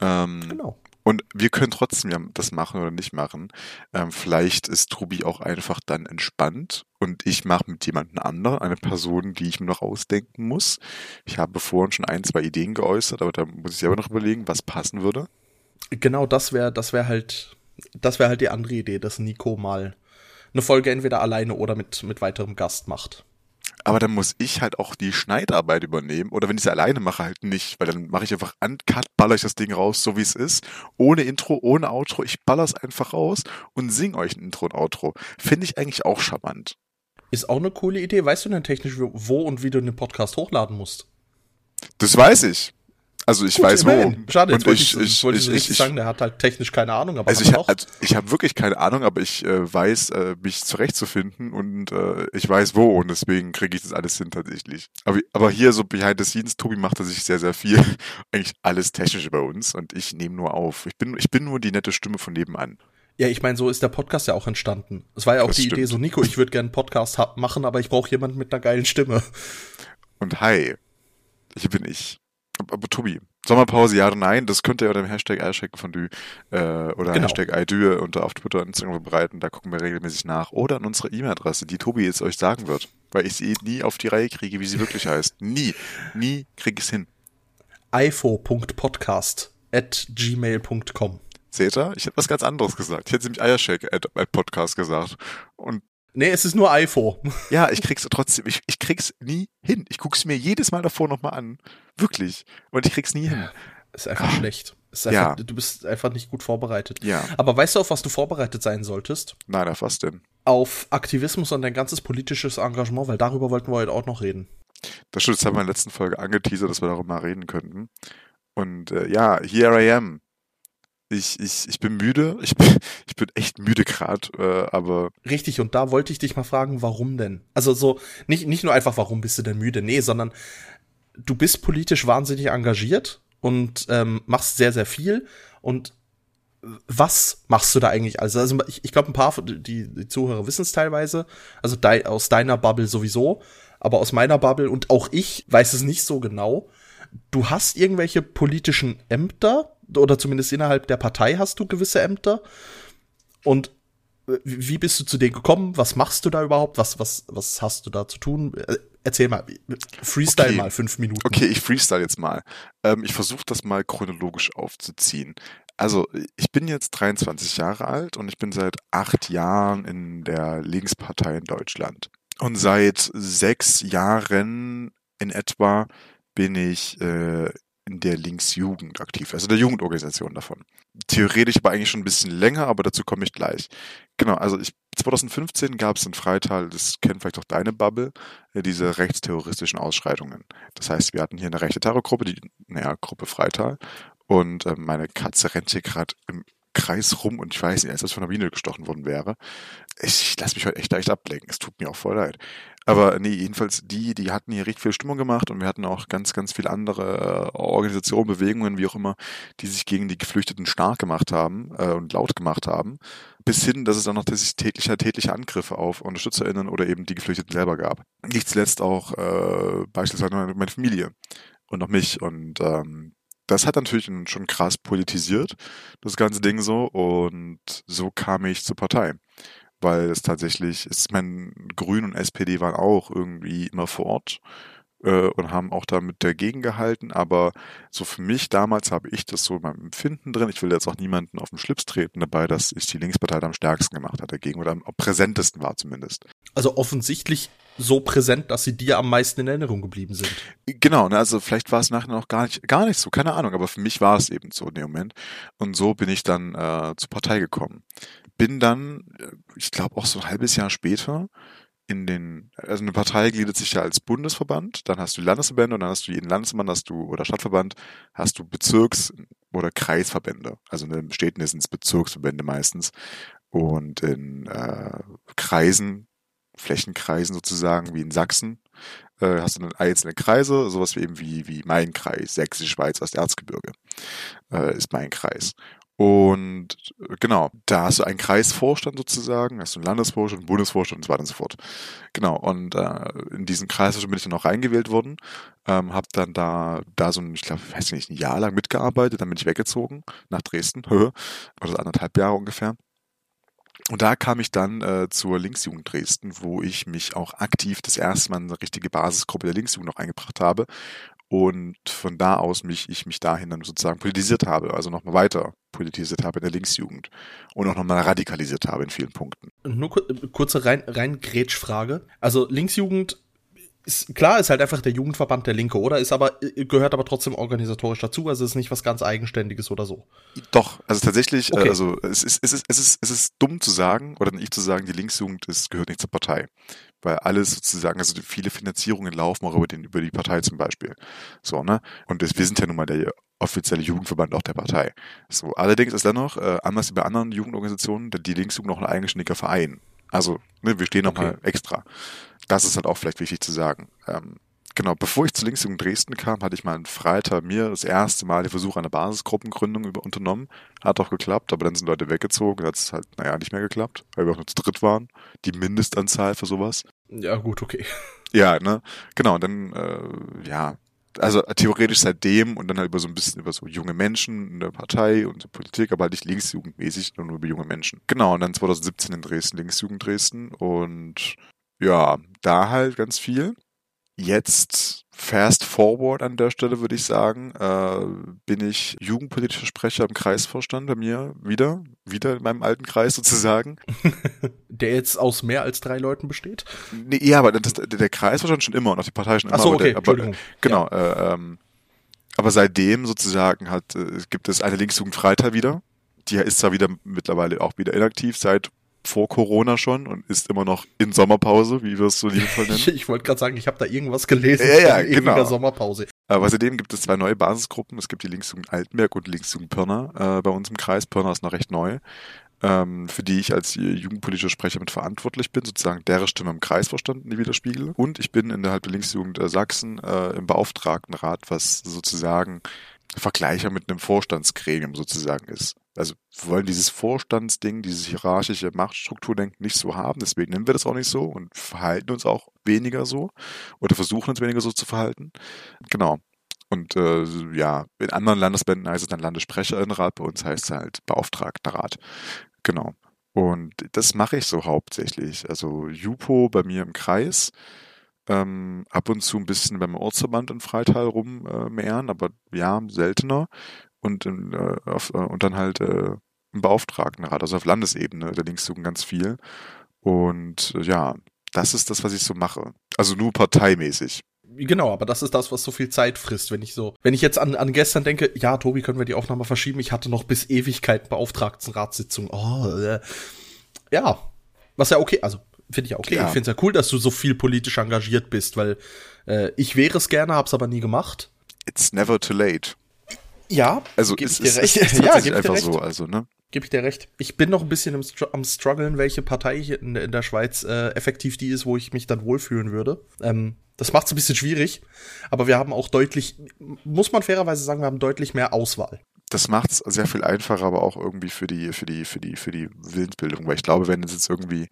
Ähm, Genau. Und wir können trotzdem ja das machen oder nicht machen. Ähm, vielleicht ist Trubi auch einfach dann entspannt und ich mache mit jemandem anderen, eine Person, die ich mir noch ausdenken muss. Ich habe vorhin schon ein, zwei Ideen geäußert, aber da muss ich selber noch überlegen, was passen würde. Genau, das wäre das wäre halt, das wäre halt die andere Idee, dass Nico mal eine Folge entweder alleine oder mit, mit weiterem Gast macht. Aber dann muss ich halt auch die Schneidarbeit übernehmen. Oder wenn ich es alleine mache, halt nicht. Weil dann mache ich einfach uncut, baller ich das Ding raus, so wie es ist. Ohne Intro, ohne Outro. Ich baller es einfach raus und sing euch ein Intro und Outro. Finde ich eigentlich auch charmant. Ist auch eine coole Idee. Weißt du denn technisch, wo und wie du den Podcast hochladen musst? Das weiß ich. Also ich Gut, weiß wo. Schade, jetzt Und wollte ich, ich, wollte ich, ich, richtig ich, sagen, der hat halt technisch keine Ahnung, aber also ich, doch. also ich habe wirklich keine Ahnung, aber ich äh, weiß, äh, mich zurechtzufinden und äh, ich weiß wo und deswegen kriege ich das alles hin tatsächlich. Aber, aber hier so behind the scenes, Tobi macht da sich sehr, sehr viel. Eigentlich alles technische bei uns und ich nehme nur auf. Ich bin, ich bin nur die nette Stimme von nebenan. Ja, ich meine, so ist der Podcast ja auch entstanden. Es war ja auch Das die stimmt. Idee, so Nico, ich würde gerne einen Podcast machen, aber ich brauche jemanden mit einer geilen Stimme. Und hi, hier bin ich. Aber, Tobi, Sommerpause, ja oder nein, das könnt ihr unter dem Hashtag Eierschecken von du äh, oder Genau. Hashtag iDue unter auf Twitter und Instagram verbreiten, da gucken wir regelmäßig nach. Oder an unsere E-Mail-Adresse, die Tobi jetzt euch sagen wird. Weil ich sie nie auf die Reihe kriege, wie sie wirklich heißt. Nie. Nie krieg ich es hin. ifo.podcast at gmail.com. Seht ihr? Ich hätte was ganz anderes gesagt. Ich hätte nämlich Eiershake at, at Podcast gesagt. Und Nee, es ist nur ifo. ja, ich krieg's trotzdem, ich, ich krieg's nie hin. Ich guck's mir jedes Mal davor nochmal an. Wirklich. Und ich krieg's nie hin. Ist einfach Ah. schlecht. Ist einfach, Ja. Du bist einfach nicht gut vorbereitet. Ja. Aber weißt du, auf was du vorbereitet sein solltest? Nein, auf was denn? Auf Aktivismus und dein ganzes politisches Engagement, weil darüber wollten wir heute auch noch reden. Das stimmt, das haben wir in der letzten Folge angeteasert, dass wir darüber mal reden könnten. Und äh, ja, here I am. Ich, ich, ich bin müde. Ich bin, ich bin echt müde gerade, äh, aber. Richtig, und da wollte ich dich mal fragen, warum denn? Also so, nicht, nicht nur einfach, warum bist du denn müde? Nee, sondern du bist politisch wahnsinnig engagiert und ähm, machst sehr, sehr viel. Und was machst du da eigentlich? Also, also ich, ich glaube, ein paar die, die Zuhörer wissen es teilweise. Also de, aus deiner Bubble sowieso, aber aus meiner Bubble und auch ich weiß es nicht so genau. Du hast irgendwelche politischen Ämter oder zumindest innerhalb der Partei hast du gewisse Ämter. Und äh, wie bist du zu denen gekommen? Was machst du da überhaupt? Was, was, was hast du da zu tun? Äh, erzähl mal, freestyle okay. mal fünf Minuten. Okay, ich freestyle jetzt mal. Ähm, ich versuche das mal chronologisch aufzuziehen. Also, ich bin jetzt 23 Jahre alt und ich bin seit acht Jahren in der Linkspartei in Deutschland. Und seit sechs Jahren in etwa bin ich äh, in der Linksjugend aktiv, also der Jugendorganisation davon. Theoretisch aber eigentlich schon ein bisschen länger, aber dazu komme ich gleich. Genau, also ich, 2015 gab es in Freital, das kennt vielleicht auch deine Bubble, äh, diese rechtsterroristischen Ausschreitungen. Das heißt, wir hatten hier eine rechte Terrorgruppe, die, naja, Gruppe Freital, und äh, meine Katze rennt hier gerade im Kreis rum und ich weiß nicht, als das von der Biene gestochen worden wäre. Ich, ich lasse mich heute echt leicht ablenken. Es tut mir auch voll leid. Aber nee, jedenfalls die, die hatten hier richtig viel Stimmung gemacht und wir hatten auch ganz, ganz viele andere äh, Organisationen, Bewegungen, wie auch immer, die sich gegen die Geflüchteten stark gemacht haben äh, und laut gemacht haben. Bis hin, dass es dann noch tägliche, tägliche Angriffe auf UnterstützerInnen oder eben die Geflüchteten selber gab. Nicht zuletzt auch äh, beispielsweise meine Familie und auch mich. Und ähm, das hat natürlich schon krass politisiert, das ganze Ding so. Und so kam ich zur Partei weil es tatsächlich, ist mein Grün und SPD waren auch irgendwie immer vor Ort äh, und haben auch damit dagegen gehalten, aber so für mich damals habe ich das so in meinem Empfinden drin, ich will jetzt auch niemanden auf den Schlips treten dabei, dass ich die Linkspartei am stärksten gemacht hat dagegen oder am präsentesten war zumindest. Also offensichtlich so präsent, dass sie dir am meisten in Erinnerung geblieben sind. Genau, ne, also vielleicht war es nachher noch gar nicht, gar nicht so, keine Ahnung, aber für mich war es eben so in dem Moment. Und so bin ich dann äh, zur Partei gekommen bin dann, äh, ich glaube auch so ein halbes Jahr später, in den, also eine Partei gliedert sich ja als Bundesverband, dann hast du Landesverbände und dann hast du jeden Landesverband, hast du, oder Stadtverband, hast du Bezirks- oder Kreisverbände. Also in den Städten sind es Bezirksverbände meistens. Und in äh, Kreisen, Flächenkreisen sozusagen, wie in Sachsen, äh, hast du dann einzelne Kreise, sowas wie eben wie, wie mein Kreis, Sächsische Schweiz, aus Erzgebirge, äh, ist mein Kreis. Und äh, genau, da hast du einen Kreisvorstand sozusagen, hast du einen Landesvorstand, einen Bundesvorstand und so weiter und so fort. Genau, und äh, in diesen Kreisvorstand bin ich dann auch reingewählt worden, ähm, habe dann da, da so ein, ich glaube, weiß nicht, ein Jahr lang mitgearbeitet, dann bin ich weggezogen nach Dresden, oder anderthalb Jahre ungefähr. Und da kam ich dann äh, zur Linksjugend Dresden, wo ich mich auch aktiv das erste Mal in eine richtige Basisgruppe der Linksjugend noch eingebracht habe und von da aus mich, ich mich dahin dann sozusagen politisiert habe, also nochmal weiter politisiert habe in der Linksjugend und auch nochmal radikalisiert habe in vielen Punkten. Nur kurze rein, rein Grätschfrage. Also Linksjugend ist, klar, ist halt einfach der Jugendverband der Linke, oder? Ist aber, gehört aber trotzdem organisatorisch dazu, also ist nicht was ganz Eigenständiges oder so. Doch, also tatsächlich, okay. also es ist, es ist, es ist, es ist dumm zu sagen, oder nicht zu sagen, die Linksjugend ist, gehört nicht zur Partei weil alles sozusagen, also viele Finanzierungen laufen auch über, den, über die Partei zum Beispiel. So, ne? Und das, wir sind ja nun mal der offizielle Jugendverband auch der Partei. So, allerdings ist dennoch, äh, anders wie bei anderen Jugendorganisationen, die Linksjugend noch ein eigenständiger Verein. Also, ne, wir stehen nochmal okay. extra. Das ist halt auch vielleicht wichtig zu sagen. Ähm, genau, bevor ich zur Linksjugend Dresden kam, hatte ich mal einen Freitag mir das erste Mal den Versuch einer Basisgruppengründung über unternommen. Hat auch geklappt, aber dann sind Leute weggezogen. Hat es halt, naja, nicht mehr geklappt, weil wir auch nur zu dritt waren. Die Mindestanzahl für sowas. Ja, gut, okay. Ja, ne? Genau, und dann, äh, ja, also theoretisch seitdem und dann halt über so ein bisschen über so junge Menschen in der Partei und der Politik, aber halt nicht linksjugendmäßig, nur über junge Menschen. Genau, und dann 2017 in Dresden, Linksjugend Dresden und ja, da halt ganz viel. Jetzt fast forward an der Stelle würde ich sagen, äh, bin ich jugendpolitischer Sprecher im Kreisvorstand bei mir wieder, wieder in meinem alten Kreis sozusagen. der jetzt aus mehr als drei Leuten besteht? Nee, ja, aber das, der Kreisvorstand schon immer und auch die Partei schon immer. Ach so, okay, der, aber, genau, ja. äh, ähm, aber seitdem sozusagen hat, äh, gibt es eine Linksjugend Freital wieder. Die ist zwar wieder mittlerweile auch wieder inaktiv seit vor Corona schon und ist immer noch in Sommerpause, wie wir es so liebevoll nennen. Ich, ich wollte gerade sagen, ich habe da irgendwas gelesen. Ja, ja, genau. Sommerpause. Aber außerdem gibt es zwei neue Basisgruppen. Es gibt die Linksjugend Altenberg und die Linksjugend Pirna äh, bei uns im Kreis. Pirna ist noch recht neu, ähm, für die ich als jugendpolitischer Sprecher mit verantwortlich bin, sozusagen deren Stimme im Kreisvorstand die widerspiegel. Und ich bin innerhalb der Linksjugend äh, Sachsen äh, im Beauftragtenrat, was sozusagen Vergleicher mit einem Vorstandsgremium sozusagen ist. Also wir wollen dieses Vorstandsding, dieses hierarchische Machtstrukturdenken nicht so haben, deswegen nennen wir das auch nicht so und verhalten uns auch weniger so oder versuchen uns weniger so zu verhalten. Genau. Und äh, ja, in anderen Landesbänden heißt es dann Landessprecherinnenrat, bei uns heißt es halt Beauftragtenrat. Genau. Und das mache ich so hauptsächlich. Also Jupo bei mir im Kreis, ähm, ab und zu ein bisschen beim Ortsverband in Freital rummehren, aber ja, seltener. Und, in, äh, auf, äh, und dann halt äh, im Beauftragtenrat, also auf Landesebene, da links du ganz viel. Und äh, ja, das ist das, was ich so mache. Also nur parteimäßig. Genau, aber das ist das, was so viel Zeit frisst. Wenn ich so, wenn ich jetzt an, an gestern denke, ja, Tobi, können wir die Aufnahme verschieben? Ich hatte noch bis Ewigkeiten Beauftragtenratssitzung. Oh, äh. ja, was ja okay, also finde ich ja okay. Ja. Ich finde es ja cool, dass du so viel politisch engagiert bist, weil äh, ich wäre es gerne, hab's aber nie gemacht. It's never too late. Ja, Also geb es ich dir ist, recht. es ist ja, tatsächlich geb einfach so, also, ne? Gebe ich dir recht. Ich bin noch ein bisschen im Str am struggeln, welche Partei hier in, in der Schweiz äh, effektiv die ist, wo ich mich dann wohlfühlen würde. Ähm, das macht es ein bisschen schwierig, aber wir haben auch deutlich, muss man fairerweise sagen, wir haben deutlich mehr Auswahl. Das macht es sehr viel einfacher, aber auch irgendwie für die, für die, für die, für die Willensbildung. Weil ich glaube, wenn es jetzt irgendwie,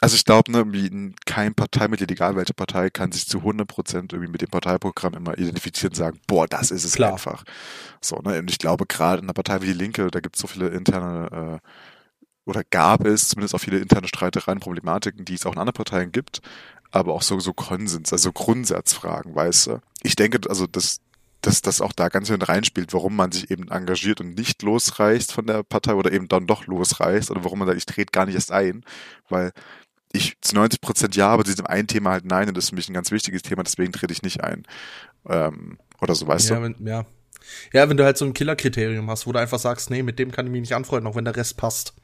also ich glaube, ne, kein Parteimitglied, egal welche Partei, kann sich zu 100% irgendwie mit dem Parteiprogramm immer identifizieren und sagen, boah, das ist es Klar. einfach. So, ne, und ich glaube, gerade in einer Partei wie die Linke, da gibt es so viele interne, äh, oder gab es zumindest auch viele interne Streitereien, Problematiken, die es auch in anderen Parteien gibt, aber auch so, so Konsens, also Grundsatzfragen, weißt du. Ich denke, also das, dass das auch da ganz schön reinspielt, warum man sich eben engagiert und nicht losreißt von der Partei oder eben dann doch losreißt oder warum man sagt, ich trete gar nicht erst ein, weil ich zu 90 Prozent ja, aber zu diesem einen Thema halt nein und das ist für mich ein ganz wichtiges Thema, deswegen trete ich nicht ein. Ähm, oder so, weißt ja, du? wenn, ja. ja, wenn du halt so ein Killerkriterium hast, wo du einfach sagst, nee, mit dem kann ich mich nicht anfreunden, auch wenn der Rest passt.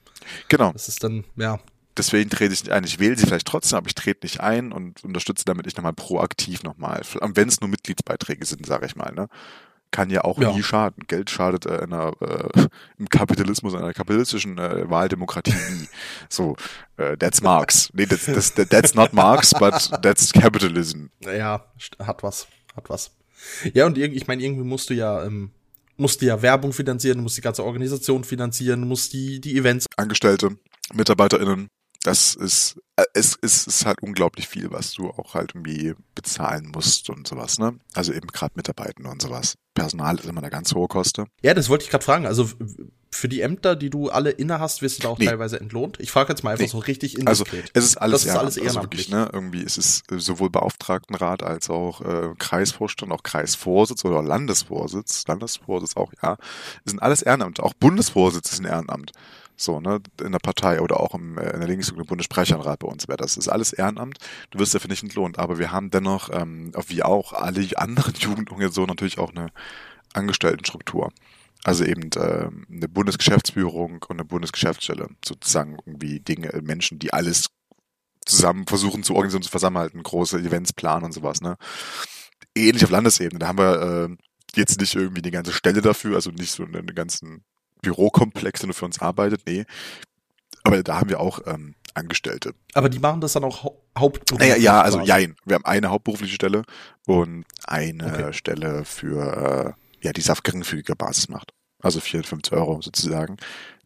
Genau. Das ist dann, ja, Deswegen trete ich nicht ein. Ich wähle sie vielleicht trotzdem, aber ich trete nicht ein und unterstütze damit nicht nochmal proaktiv nochmal. Wenn es nur Mitgliedsbeiträge sind, sage ich mal, ne? Kann ja auch Ja. nie schaden. Geld schadet äh, einer, äh, im Kapitalismus, einer kapitalistischen äh, Wahldemokratie nie. So, äh, that's Marx. Nee, that's, that's, that's not Marx, but that's capitalism. ja, hat was, hat was. Ja, und irgendwie, ich meine, irgendwie musst du ja, ähm, musst du ja Werbung finanzieren, musst die ganze Organisation finanzieren, musst die, die Events Angestellte, MitarbeiterInnen, das ist, äh, es, es ist halt unglaublich viel, was du auch halt irgendwie bezahlen musst und sowas, ne? Also eben gerade Mitarbeitende und sowas. Personal ist immer eine ganz hohe Koste. Ja, das wollte ich gerade fragen. Also für die Ämter, die du alle inne hast, wirst du da auch Nee. teilweise entlohnt. Ich frage jetzt mal einfach Nee. so richtig Also indiskret. es ist alles Das ist alles Ehrenamt, also wirklich, ehrenamtlich. ne? Irgendwie ist es äh, sowohl Beauftragtenrat als auch äh, Kreisvorstand, auch Kreisvorsitz oder Landesvorsitz, Landesvorsitz auch, ja. Das sind alles Ehrenamt. Auch Bundesvorsitz ist ein Ehrenamt. So, ne, in der Partei oder auch im, äh, in der Linksjugend im Bundessprecherrat bei uns wäre das. Das ist alles Ehrenamt. Du wirst dafür nicht entlohnt. Aber wir haben dennoch, ähm, wie auch alle anderen Jugendorganisationen, natürlich auch eine Angestelltenstruktur. Also eben äh, eine Bundesgeschäftsführung und eine Bundesgeschäftsstelle. Sozusagen irgendwie Dinge, Menschen, die alles zusammen versuchen zu organisieren, zu versammeln, große Events planen und sowas, ne? Ähnlich auf Landesebene. Da haben wir äh, jetzt nicht irgendwie die ganze Stelle dafür, also nicht so einen ganzen Bürokomplex, der nur für uns arbeitet, nee. Aber da haben wir auch ähm, Angestellte. Aber die machen das dann auch hau hauptberuflich. Naja, ja, also jein. Wir haben eine hauptberufliche Stelle und eine Okay. Stelle für, äh, ja, die es auf geringfügiger Basis macht. Also 54 Euro sozusagen.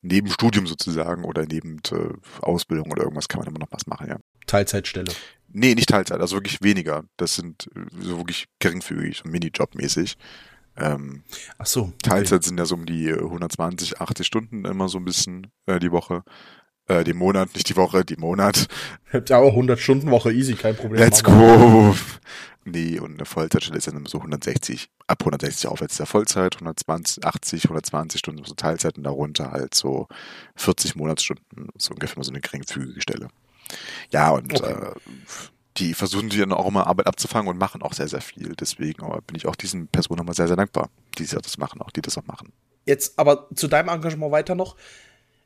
Neben Studium sozusagen oder neben äh, Ausbildung oder irgendwas kann man immer noch was machen, ja. Teilzeitstelle. Nee, nicht Teilzeit, also wirklich weniger. Das sind äh, so wirklich geringfügig und Minijobmäßig. Ähm, Ach so. okay. Teilzeit sind ja so um die äh, 120, 80 Stunden immer so ein bisschen äh, die Woche. Äh, die Monat, nicht die Woche, die Monat. Ja, auch 100 Stunden Woche, easy, kein Problem. Let's go! Nee, und eine Vollzeitstelle ist dann so 160, ab 160 aufwärts der Vollzeit, 120, 80, 120 Stunden so Teilzeit und darunter halt so 40 Monatsstunden, so ungefähr mal so eine geringfügige Stelle. Ja, und Okay. äh, die versuchen die dann auch immer Arbeit abzufangen und machen auch sehr, sehr viel. Deswegen bin ich auch diesen Personen immer sehr, sehr dankbar, die das machen, auch die das auch machen. Jetzt aber zu deinem Engagement weiter noch.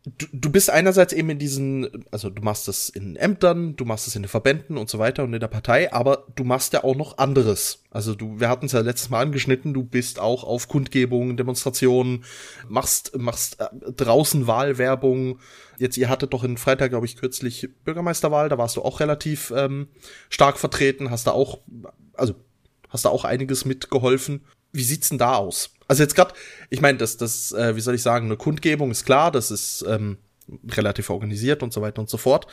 du, du bist einerseits eben in diesen, also du machst es in Ämtern, du machst es in den Verbänden und so weiter und in der Partei, aber du machst ja auch noch anderes. Also du, wir hatten es ja letztes Mal angeschnitten, du bist auch auf Kundgebungen, Demonstrationen, machst, machst äh, draußen Wahlwerbung. Jetzt, ihr hattet doch in Freitag, glaube ich, kürzlich Bürgermeisterwahl, da warst du auch relativ ähm, stark vertreten, hast da auch, also hast da auch einiges mitgeholfen. Wie sieht's denn da aus? Also jetzt gerade, ich meine, das, das, äh, wie soll ich sagen, eine Kundgebung ist klar, das ist ähm, relativ organisiert und so weiter und so fort.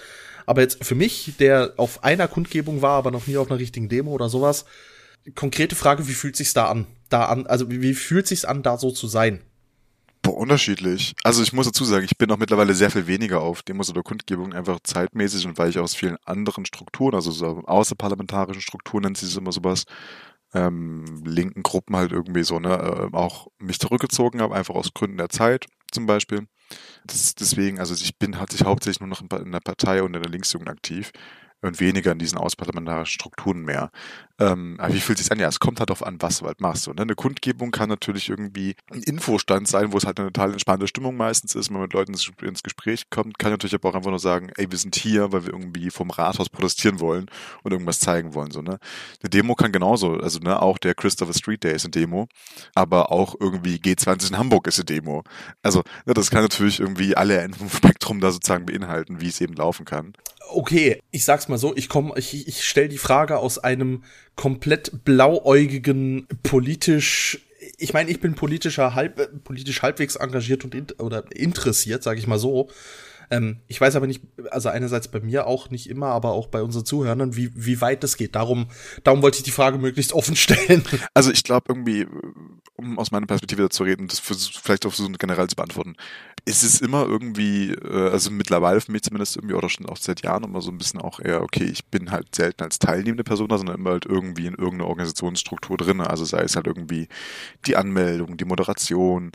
Aber jetzt für mich, der auf einer Kundgebung war, aber noch nie auf einer richtigen Demo oder sowas, konkrete Frage, wie fühlt sich's da an? Da an, also wie, wie fühlt sich's an, da so zu sein? Boah, unterschiedlich. Also ich muss dazu sagen, ich bin auch mittlerweile sehr viel weniger auf Demos oder Kundgebungen, einfach zeitmäßig und weil ich aus vielen anderen Strukturen, also so außerparlamentarischen Strukturen nennt sie es immer sowas, ähm, linken Gruppen halt irgendwie so, ne, äh, auch mich zurückgezogen habe, einfach aus Gründen der Zeit zum Beispiel. Das, deswegen, also ich bin hat sich hauptsächlich nur noch in der Partei und in der Linksjugend aktiv und weniger in diesen außerparlamentarischen Strukturen mehr. Ähm, aber wie fühlt sich an? Ja, es kommt halt darauf an, was du halt machst. Und ne? eine Kundgebung kann natürlich irgendwie ein Infostand sein, wo es halt eine total entspannte Stimmung meistens ist, wenn man mit Leuten ins Gespräch kommt. Kann natürlich aber auch einfach nur sagen, ey, wir sind hier, weil wir irgendwie vom Rathaus protestieren wollen und irgendwas zeigen wollen. So, ne? Eine Demo kann genauso, also ne, auch der Christopher Street Day ist eine Demo, aber auch irgendwie G20 in Hamburg ist eine Demo. Also ne, das kann natürlich irgendwie alle Enden vom Spektrum da sozusagen beinhalten, wie es eben laufen kann okay, ich sag's mal so, ich komme, ich, ich stelle die Frage aus einem komplett blauäugigen, politisch ich meine, ich bin politischer halb, politisch halbwegs engagiert und in, oder interessiert, sage ich mal so. Ähm, ich weiß aber nicht, also einerseits bei mir auch nicht immer, aber auch bei unseren Zuhörern, wie, wie weit das geht. Darum, darum wollte ich die Frage möglichst offen stellen. Also ich glaube irgendwie, um aus meiner Perspektive zu reden, das vielleicht auch so generell zu beantworten, ist es immer irgendwie, äh, also mittlerweile für mich zumindest irgendwie, oder schon auch seit Jahren immer so ein bisschen auch eher, okay, ich bin halt selten als teilnehmende Person sondern immer halt irgendwie in irgendeiner Organisationsstruktur drin. Also sei es halt irgendwie die Anmeldung, die Moderation,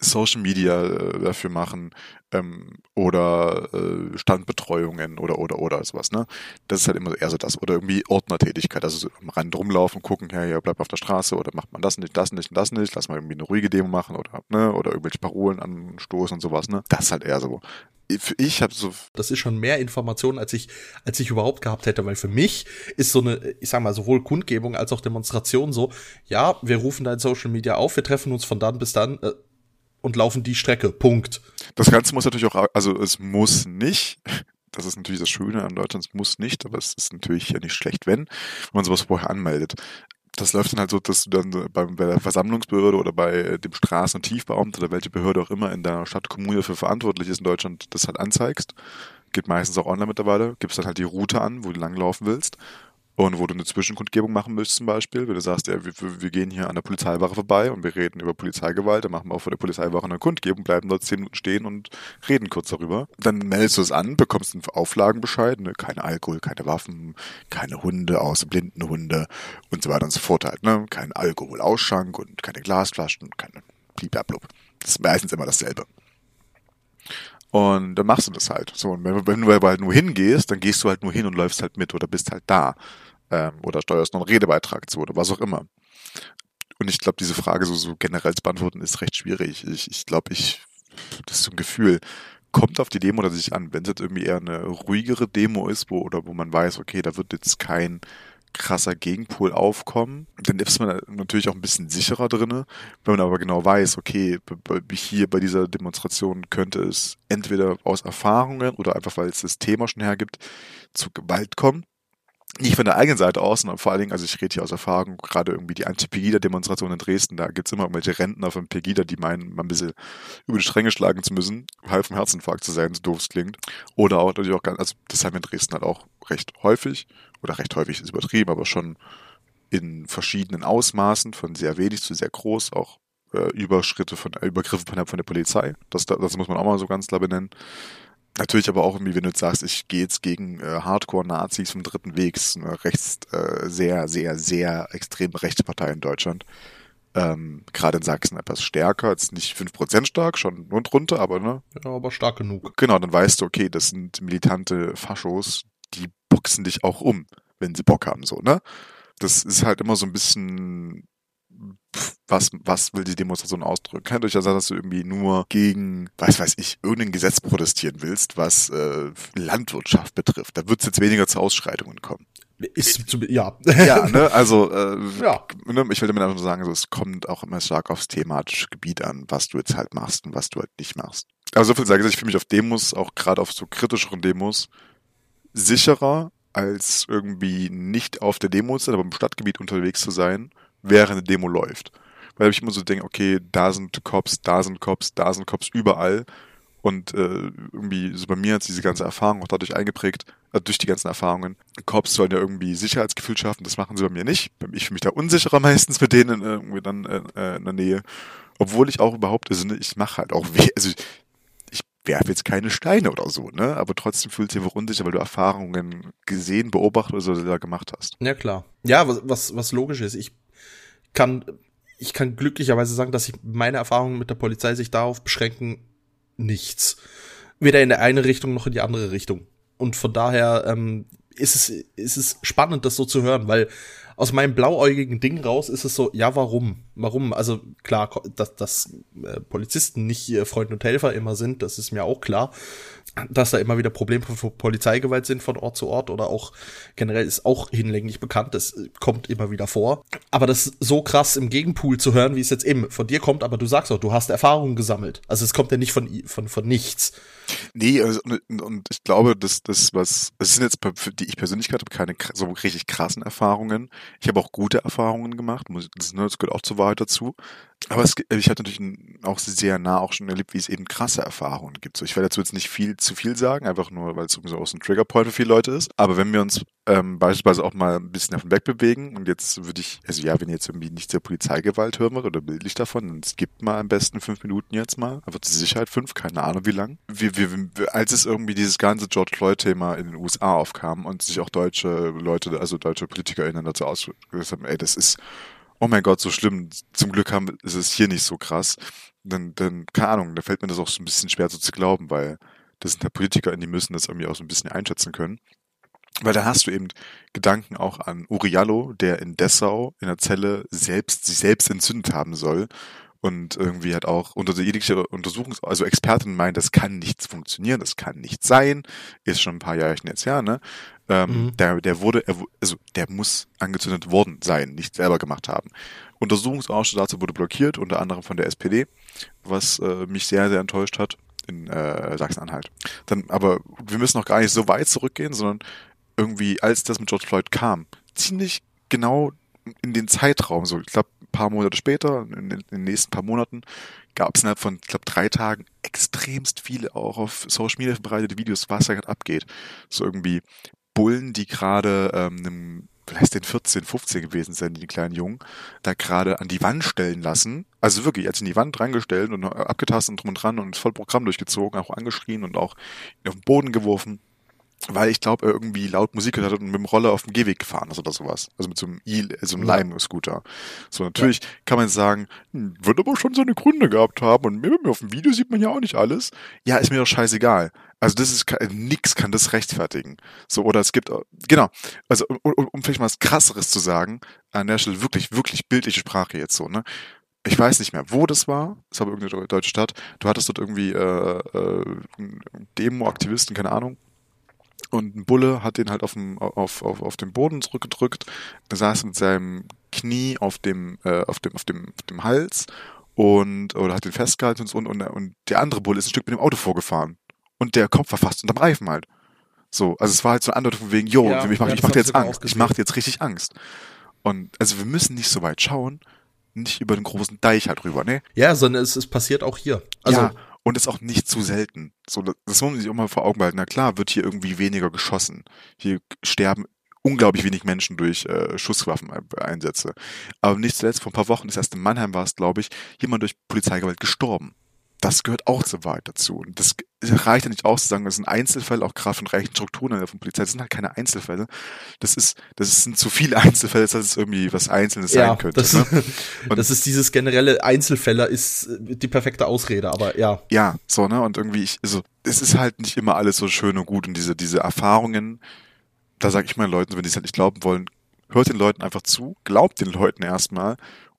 Social Media äh, dafür machen ähm, oder äh, Standbetreuungen oder oder oder sowas, ne? Das ist halt immer eher so das. Oder irgendwie Ordnertätigkeit, also so am Rand rumlaufen, gucken, ja, ja, bleib auf der Straße oder macht man das nicht, das nicht und das nicht, lass mal irgendwie eine ruhige Demo machen oder, ne, oder irgendwelche Parolen anstoßen und sowas, ne? Das ist halt eher so. Ich habe so. Das ist schon mehr Informationen, als ich, als ich überhaupt gehabt hätte, weil für mich ist so eine, ich sag mal, sowohl Kundgebung als auch Demonstration so, ja, wir rufen da in Social Media auf, wir treffen uns von dann bis dann, äh, und laufen die Strecke. Punkt. Das Ganze muss natürlich auch, also es muss nicht, das ist natürlich das Schöne an Deutschland, es muss nicht, aber es ist natürlich ja nicht schlecht, wenn, wenn man sowas vorher anmeldet. Das läuft dann halt so, dass du dann bei, der Versammlungsbehörde oder bei dem Straßen- und Tiefbeamten oder welche Behörde auch immer in deiner Stadt, Kommune dafür verantwortlich ist in Deutschland, das halt anzeigst. Geht meistens auch online mittlerweile, gibst dann halt die Route an, wo du langlaufen willst. Und wo du eine Zwischenkundgebung machen möchtest zum Beispiel, wenn du sagst, ja, wir, wir gehen hier an der Polizeiwache vorbei und wir reden über Polizeigewalt, dann machen wir auch vor der Polizeiwache eine Kundgebung, bleiben dort zehn Minuten stehen und reden kurz darüber. Dann meldest du es an, bekommst einen Auflagenbescheid, ne? keine Alkohol, keine Waffen, keine Hunde, außer blinden Hunde und so weiter und so fort halt, ne? Kein Alkoholausschank und keine Glasflaschen und keine bliblablub. Das ist meistens immer dasselbe. Und dann machst du das halt. So, und wenn, wenn du aber halt nur hingehst, dann gehst du halt nur hin und läufst halt mit oder bist halt da ähm, oder steuerst noch einen Redebeitrag zu oder was auch immer. Und ich glaube, diese Frage so, so generell zu beantworten ist recht schwierig. Ich, ich glaube, ich, das ist so ein Gefühl, kommt auf die Demo oder sich an. Wenn es jetzt irgendwie eher eine ruhigere Demo ist, wo, oder wo man weiß, okay, da wird jetzt kein krasser Gegenpol aufkommen, dann ist man natürlich auch ein bisschen sicherer drinne. Wenn man aber genau weiß, okay, hier bei dieser Demonstration könnte es entweder aus Erfahrungen oder einfach weil es das Thema schon hergibt, zu Gewalt kommen nicht von der eigenen Seite aus, sondern vor allen Dingen, also ich rede hier aus Erfahrung, gerade irgendwie die Anti-Pegida-Demonstration in Dresden, da gibt's immer irgendwelche Rentner von Pegida, die meinen, mal ein bisschen über die Stränge schlagen zu müssen, halb vom Herzinfarkt zu sein, so doof es klingt. Oder auch natürlich auch ganz, also das haben wir in Dresden halt auch recht häufig, oder recht häufig ist übertrieben, aber schon in verschiedenen Ausmaßen, von sehr wenig zu sehr groß, auch äh, Überschritte von, Übergriffe von der, von der Polizei. Das, das muss man auch mal so ganz klar benennen. Natürlich aber auch irgendwie, wenn du jetzt sagst, ich gehe jetzt gegen äh, Hardcore-Nazis vom dritten Weg, ist eine rechts, äh, sehr, sehr, sehr extrem rechte Partei in Deutschland. Ähm, Gerade in Sachsen etwas stärker, jetzt nicht fünf Prozent stark, schon nur drunter, aber ne? Ja, aber stark genug. Genau, dann weißt du, okay, das sind militante Faschos, die boxen dich auch um, wenn sie Bock haben, so, ne? Das ist halt immer so ein bisschen was, was will die Demonstration ausdrücken? Kann durchaus sein, dass du irgendwie nur gegen, was weiß ich, irgendein Gesetz protestieren willst, was äh, Landwirtschaft betrifft. Da wird es jetzt weniger zu Ausschreitungen kommen. Ist zu, ja. Ja, ne, also äh, ja. Ne, ich will damit einfach nur sagen, also, es kommt auch immer stark aufs thematische Gebiet an, was du jetzt halt machst und was du halt nicht machst. Aber so viel sage ich, ich fühle mich auf Demos, auch gerade auf so kritischeren Demos, sicherer als irgendwie nicht auf der Demo zu sein, aber im Stadtgebiet unterwegs zu sein, während eine Demo läuft. Weil ich immer so denke, okay, da sind Cops, da sind Cops, da sind Cops überall. Und äh, irgendwie, so bei mir hat diese ganze Erfahrung auch dadurch eingeprägt, äh, durch die ganzen Erfahrungen. Cops sollen ja irgendwie Sicherheitsgefühl schaffen, das machen sie bei mir nicht. Ich fühle mich da unsicherer meistens mit denen äh, irgendwie dann äh, in der Nähe. Obwohl ich auch überhaupt, also ich mache halt auch weh, also ich werfe jetzt keine Steine oder so, ne? Aber trotzdem fühlt sich einfach unsicher, weil du Erfahrungen gesehen, beobachtet oder so da gemacht hast. Ja, klar. Ja, was, was, was logisch ist. Ich kann, ich kann glücklicherweise sagen, dass ich meine Erfahrungen mit der Polizei sich darauf beschränken, nichts. Weder in der eine Richtung noch in die andere Richtung. Und von daher ähm, ist, es, ist es spannend, das so zu hören, weil aus meinem blauäugigen Ding raus ist es so, ja, warum? Warum? Also klar, dass, dass äh, Polizisten nicht äh, Freunde und Helfer immer sind, das ist mir auch klar dass da immer wieder Probleme für Polizeigewalt sind von Ort zu Ort oder auch generell ist auch hinlänglich bekannt, das kommt immer wieder vor. Aber das so krass im Gegenpool zu hören, wie es jetzt eben von dir kommt, aber du sagst auch, du hast Erfahrungen gesammelt. Also es kommt ja nicht von, von, von nichts. Nee, also, und, und ich glaube, dass das, was, es sind jetzt, für die ich persönlich gerade keine so richtig krassen Erfahrungen. Ich habe auch gute Erfahrungen gemacht, das, ne, das gehört auch zur Wahrheit dazu. Aber es, ich hatte natürlich auch sehr nah auch schon erlebt, wie es eben krasse Erfahrungen gibt. So, ich werde dazu jetzt nicht viel zu viel sagen, einfach nur, weil es so ein Triggerpoint für viele Leute ist. Aber wenn wir uns ähm, beispielsweise auch mal ein bisschen auf den Weg bewegen und jetzt würde ich, also ja, wenn ihr jetzt irgendwie nicht zur Polizeigewalt hören wollt oder bildlich davon, dann skippt mal am besten fünf Minuten jetzt mal, einfach zur Sicherheit fünf, keine Ahnung wie lang. Wir, wir, als es irgendwie dieses ganze George Floyd-Thema in den USA aufkam und sich auch deutsche Leute, also deutsche PolitikerInnen dazu ausgesagt haben, ey, das ist oh mein Gott, so schlimm. Zum Glück haben, ist es hier nicht so krass. Dann, dann, keine Ahnung, da fällt mir das auch so ein bisschen schwer so zu glauben, weil das sind ja Politiker, die müssen das irgendwie auch so ein bisschen einschätzen können. Weil da hast du eben Gedanken auch an Uriallo, der in Dessau in der Zelle selbst, sich selbst entzündet haben soll und irgendwie hat auch unter jegliche Untersuchungs-, also Experten meinen, das kann nichts funktionieren, das kann nicht sein, ist schon ein paar Jahre jetzt ja, ne? Ähm, mhm. der, der wurde, also der muss angezündet worden sein, nicht selber gemacht haben. Untersuchungsausschuss dazu wurde blockiert, unter anderem von der SPD, was äh, mich sehr, sehr enttäuscht hat in äh, Sachsen-Anhalt. Dann, aber wir müssen noch gar nicht so weit zurückgehen, sondern irgendwie, als das mit George Floyd kam, ziemlich genau in den Zeitraum, so ich glaube paar Monate später, in, den nächsten paar Monaten, gab es innerhalb von, ich glaube, drei Tagen extremst viele auch auf Social Media verbreitete Videos, was da gerade abgeht. So irgendwie Bullen, die gerade ähm, einem vielleicht den 14, 15 gewesen sind, die kleinen Jungen, da gerade an die Wand stellen lassen. Also wirklich, als in die Wand reingestellt und abgetastet und drum und dran und voll Programm durchgezogen, auch angeschrien und auch auf den Boden geworfen weil ich glaube, er irgendwie laut Musik gehört hat und mit dem Roller auf dem Gehweg gefahren ist oder sowas. Also mit so einem, e so einem ja. Lime-Scooter. So, natürlich ja. kann man sagen, hm, wird aber schon seine Gründe gehabt haben und auf dem Video sieht man ja auch nicht alles. Ja, ist mir doch scheißegal. Also das ist, nix kann das rechtfertigen. So, oder es gibt, genau. Also, um, um vielleicht mal was krasseres zu sagen, an der Stelle wirklich, wirklich bildliche Sprache jetzt so, ne? ich weiß nicht mehr, wo das war. Es war irgendeine deutsche Stadt. Du hattest dort irgendwie äh, äh, Demo-Aktivisten, keine Ahnung, und ein Bulle hat den halt auf dem, auf, auf, auf den Boden zurückgedrückt. Er saß mit seinem Knie auf dem, äh, auf dem, auf dem, auf dem Hals und, oder hat den festgehalten und so, und, und, und der andere Bulle ist ein Stück mit dem Auto vorgefahren. Und der Kopf war fast unterm Reifen halt. So, also es war halt so eine Andeutung von wegen, jo, ja, ich mache ja, mach dir jetzt Angst. Ich mache dir jetzt richtig Angst. Und also wir müssen nicht so weit schauen, nicht über den großen Deich halt rüber, ne? Ja, sondern es, es passiert auch hier. Also ja, und ist auch nicht zu selten. So, das muss man sich auch mal vor Augen behalten. Na klar, wird hier irgendwie weniger geschossen. Hier sterben unglaublich wenig Menschen durch äh, Schusswaffeneinsätze. Aber nicht zuletzt, vor ein paar Wochen, das erst in Mannheim war es, glaube ich, jemand durch Polizeigewalt gestorben das gehört auch zur Wahrheit dazu. Und das reicht ja nicht aus zu sagen, das sind Einzelfälle, auch gerade von reichen Strukturen der Polizei. Das sind halt keine Einzelfälle. Das ist, das sind zu viele Einzelfälle, dass es irgendwie was Einzelnes ja, sein könnte. Das, ne? das ist dieses generelle Einzelfälle ist die perfekte Ausrede, aber ja. Ja, so, ne? Und irgendwie, ich, also, es ist halt nicht immer alles so schön und gut und diese, diese Erfahrungen, da sage ich meinen Leuten, wenn die es halt nicht glauben wollen, hört den Leuten einfach zu, glaubt den Leuten erstmal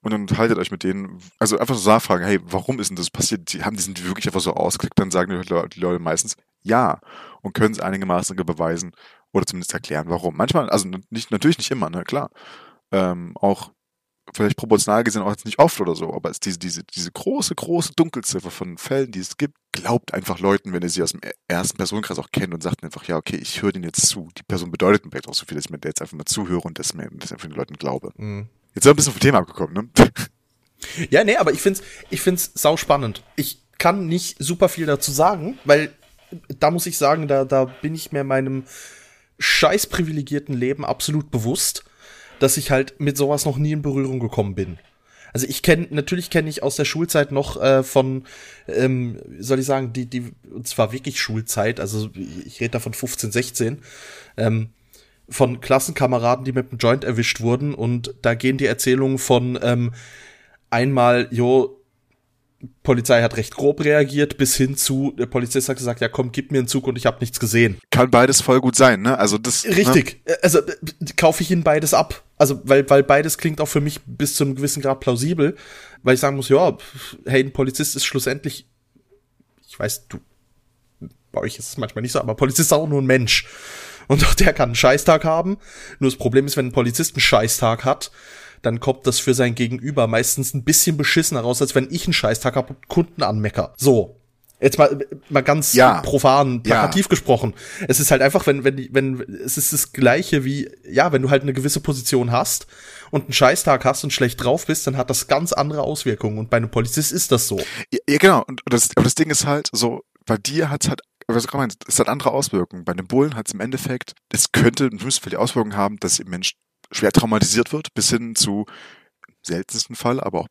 und dann unterhaltet euch mit denen, also einfach so nachfragen, hey, warum ist denn das passiert? Die haben, die sind wirklich einfach so ausgeklickt, dann sagen die Leute, meistens ja und können es einigermaßen beweisen oder zumindest erklären, warum. Manchmal, also nicht, natürlich nicht immer, ne, klar. Ähm, auch vielleicht proportional gesehen auch jetzt nicht oft oder so, aber es diese, diese, diese große, große Dunkelziffer von Fällen, die es gibt, glaubt einfach Leuten, wenn ihr sie aus dem ersten Personenkreis auch kennt und sagt einfach, ja, okay, ich höre denen jetzt zu. Die Person bedeutet mir vielleicht auch so viel, dass ich mir jetzt einfach mal zuhöre und dass, mir, ich einfach den Leuten glaube. Mhm. Jetzt sind wir ein bisschen vom Thema abgekommen, ne? Ja, nee, aber ich find's, ich find's sau spannend. Ich kann nicht super viel dazu sagen, weil da muss ich sagen, da, da bin ich mir meinem scheiß privilegierten Leben absolut bewusst dass ich halt mit sowas noch nie in Berührung gekommen bin. Also ich kenne, natürlich kenne ich aus der Schulzeit noch äh, von, ähm, soll ich sagen, die, die, und zwar wirklich Schulzeit, also ich rede da von 15, 16, ähm, von Klassenkameraden, die mit dem Joint erwischt wurden und da gehen die Erzählungen von ähm, einmal, jo, Polizei hat recht grob reagiert, bis hin zu, der Polizist hat gesagt, ja komm, gib mir einen Zug und ich habe nichts gesehen. Kann beides voll gut sein, ne? Also das. Ne? Richtig. Ne? Also kaufe ich ihnen beides ab. Also, weil, weil beides klingt auch für mich bis zu einem gewissen Grad plausibel, weil ich sagen muss, ja, hey, ein Polizist ist schlussendlich, ich weiß, du, bei euch ist es manchmal nicht so, aber Polizist ist auch nur ein Mensch. Und auch der kann einen Scheißtag haben. Nur das Problem ist, wenn ein Polizist einen Scheißtag hat, dann kommt das für sein Gegenüber meistens ein bisschen beschissener raus, als wenn ich einen Scheißtag habe und Kunden anmecker. So. Jetzt mal, mal ganz ja. profan, plakativ ja. gesprochen. Es ist halt einfach, wenn, wenn, wenn, es ist das Gleiche wie, ja, wenn du halt eine gewisse Position hast und einen Scheißtag hast und schlecht drauf bist, dann hat das ganz andere Auswirkungen. Und bei einem Polizist ist das so. Ja, genau. Und das, aber das Ding ist halt so, bei dir hat's halt was du meinst, es hat andere Auswirkungen. Bei einem Bullen hat es im Endeffekt, es könnte Fall die Auswirkungen haben, dass im Mensch schwer traumatisiert wird, bis hin zu seltensten Fall, aber auch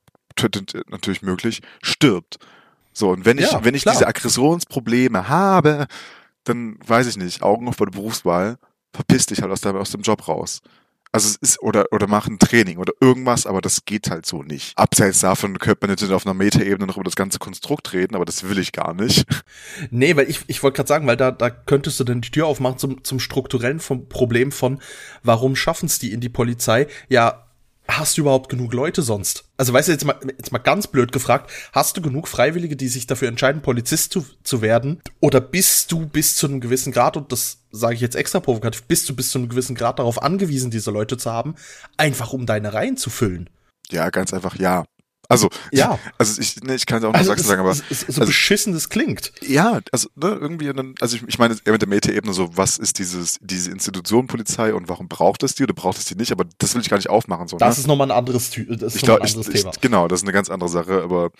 natürlich möglich, stirbt. So, und wenn ich, ja, wenn ich klar. diese Aggressionsprobleme habe, dann weiß ich nicht, Augen auf bei der Berufswahl, verpiss dich halt aus, der, aus dem Job raus. Also es ist, oder, oder mach ein Training oder irgendwas, aber das geht halt so nicht. Abseits davon könnte man natürlich auf einer Metaebene noch über das ganze Konstrukt reden, aber das will ich gar nicht. Nee, weil ich, ich wollte gerade sagen, weil da, da könntest du dann die Tür aufmachen zum, zum strukturellen vom Problem von, warum schaffen es die in die Polizei? Ja, hast du überhaupt genug Leute sonst? Also weißt du, jetzt mal, jetzt mal ganz blöd gefragt, hast du genug Freiwillige, die sich dafür entscheiden, Polizist zu, zu werden? Oder bist du bis zu einem gewissen Grad, und das sage ich jetzt extra provokativ, bist du bis zu einem gewissen Grad darauf angewiesen, diese Leute zu haben, einfach um deine Reihen zu füllen? Ja, ganz einfach ja. Also, ja. Also ich, ne, ich kann es auch also noch sagen, aber. So also, beschissen das klingt. Ja, also ne, irgendwie, dann, also ich, ich meine eher mit der Meta-Ebene so, was ist dieses, diese Institution Polizei und warum braucht es die oder braucht es die nicht, aber das will ich gar nicht aufmachen. So, das ne? ist nochmal ein anderes, das ist ich glaub, ein anderes ich, Thema. Ich, genau, das ist eine ganz andere Sache, aber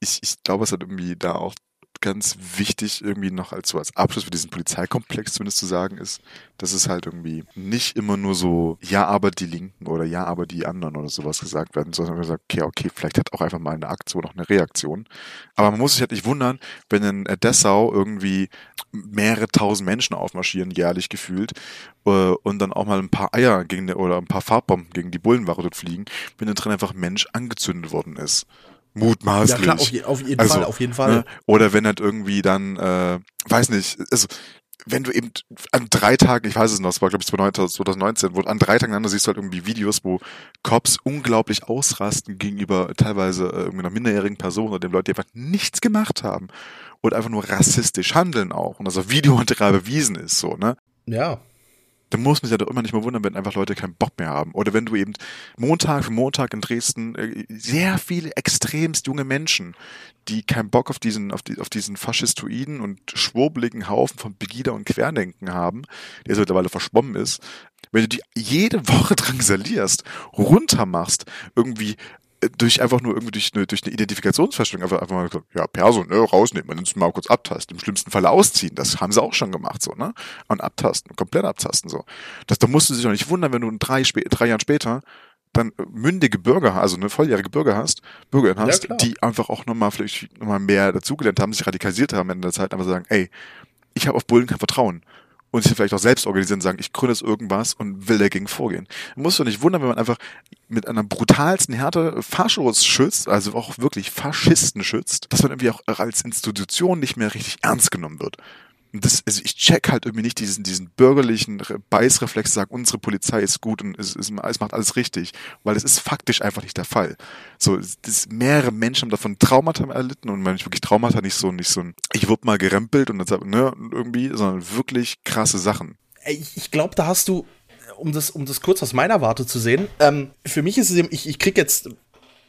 ich, ich glaube, es hat irgendwie da auch ganz wichtig irgendwie noch als so als Abschluss für diesen Polizeikomplex zumindest zu sagen ist, dass es halt irgendwie nicht immer nur so ja aber die Linken oder ja aber die anderen oder sowas gesagt werden, sondern gesagt, okay, okay, vielleicht hat auch einfach mal eine Aktion auch eine Reaktion. Aber man muss sich halt nicht wundern, wenn in Dessau irgendwie mehrere tausend Menschen aufmarschieren, jährlich gefühlt, äh, und dann auch mal ein paar Eier gegen oder ein paar Farbbomben gegen die Bullenwache dort fliegen, wenn dann drin einfach ein Mensch angezündet worden ist. Mutmaßlich. Ja klar, auf, je, auf jeden also, Fall, auf jeden Fall. Ne? Oder wenn halt irgendwie dann, äh, weiß nicht, also wenn du eben an drei Tagen, ich weiß es noch, es war glaube ich 2019, wo an drei Tagen dann siehst du halt irgendwie Videos, wo Cops unglaublich ausrasten gegenüber teilweise äh, irgendwie einer minderjährigen Person oder dem Leute, die einfach nichts gemacht haben und einfach nur rassistisch handeln auch und also Videomaterial bewiesen ist so, ne? Ja dann muss man sich ja doch immer nicht mehr wundern, wenn einfach Leute keinen Bock mehr haben. Oder wenn du eben Montag für Montag in Dresden äh, sehr viele extremst junge Menschen, die keinen Bock auf diesen, auf, die, auf diesen faschistoiden und schwurbeligen Haufen von Begida und Querdenken haben, der so mittlerweile verschwommen ist, wenn du die jede Woche drangsalierst, runtermachst, irgendwie durch einfach nur irgendwie durch eine, durch eine Identifikationsfeststellung einfach, einfach mal gesagt, ja, Person, ne, rausnehmen, und mal kurz abtasten, im schlimmsten Falle ausziehen, das haben sie auch schon gemacht, so, ne? Und abtasten, komplett abtasten, so. Das, da musst du dich auch nicht wundern, wenn du in drei, drei Jahren später dann mündige Bürger, also eine volljährige Bürger hast, Bürgerin hast, ja, die einfach auch nochmal vielleicht nochmal mehr dazugelernt haben, sich radikalisiert haben in der Zeit, einfach sagen, ey, ich habe auf Bullen kein Vertrauen und sich vielleicht auch selbst organisieren und sagen, ich gründe jetzt irgendwas und will dagegen vorgehen. Man muss doch nicht wundern, wenn man einfach mit einer brutalsten Härte Faschos schützt, also auch wirklich Faschisten schützt, dass man irgendwie auch als Institution nicht mehr richtig ernst genommen wird. Das, also ich check halt irgendwie nicht diesen, diesen bürgerlichen Beißreflex, sagen, unsere Polizei ist gut und es, es, macht alles richtig, weil es ist faktisch einfach nicht der Fall. So, das, mehrere Menschen haben davon Traumata erlitten und wenn ich wirklich Traumata nicht so, nicht so ein, ich wurde mal gerempelt und dann, ne, irgendwie, sondern wirklich krasse Sachen. Ich, ich glaube, da hast du, um das, um das kurz aus meiner Warte zu sehen, ähm, für mich ist es eben, ich, ich krieg jetzt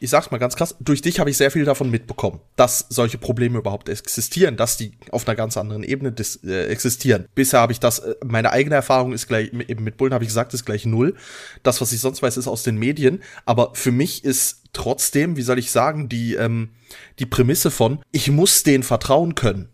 ich sag's mal ganz krass, durch dich habe ich sehr viel davon mitbekommen, dass solche Probleme überhaupt existieren, dass die auf einer ganz anderen Ebene des, äh, existieren. Bisher habe ich das, äh, meine eigene Erfahrung ist gleich, eben mit Bullen habe ich gesagt, ist gleich null. Das, was ich sonst weiß, ist aus den Medien. Aber für mich ist trotzdem, wie soll ich sagen, die, ähm, die Prämisse von, ich muss denen vertrauen können.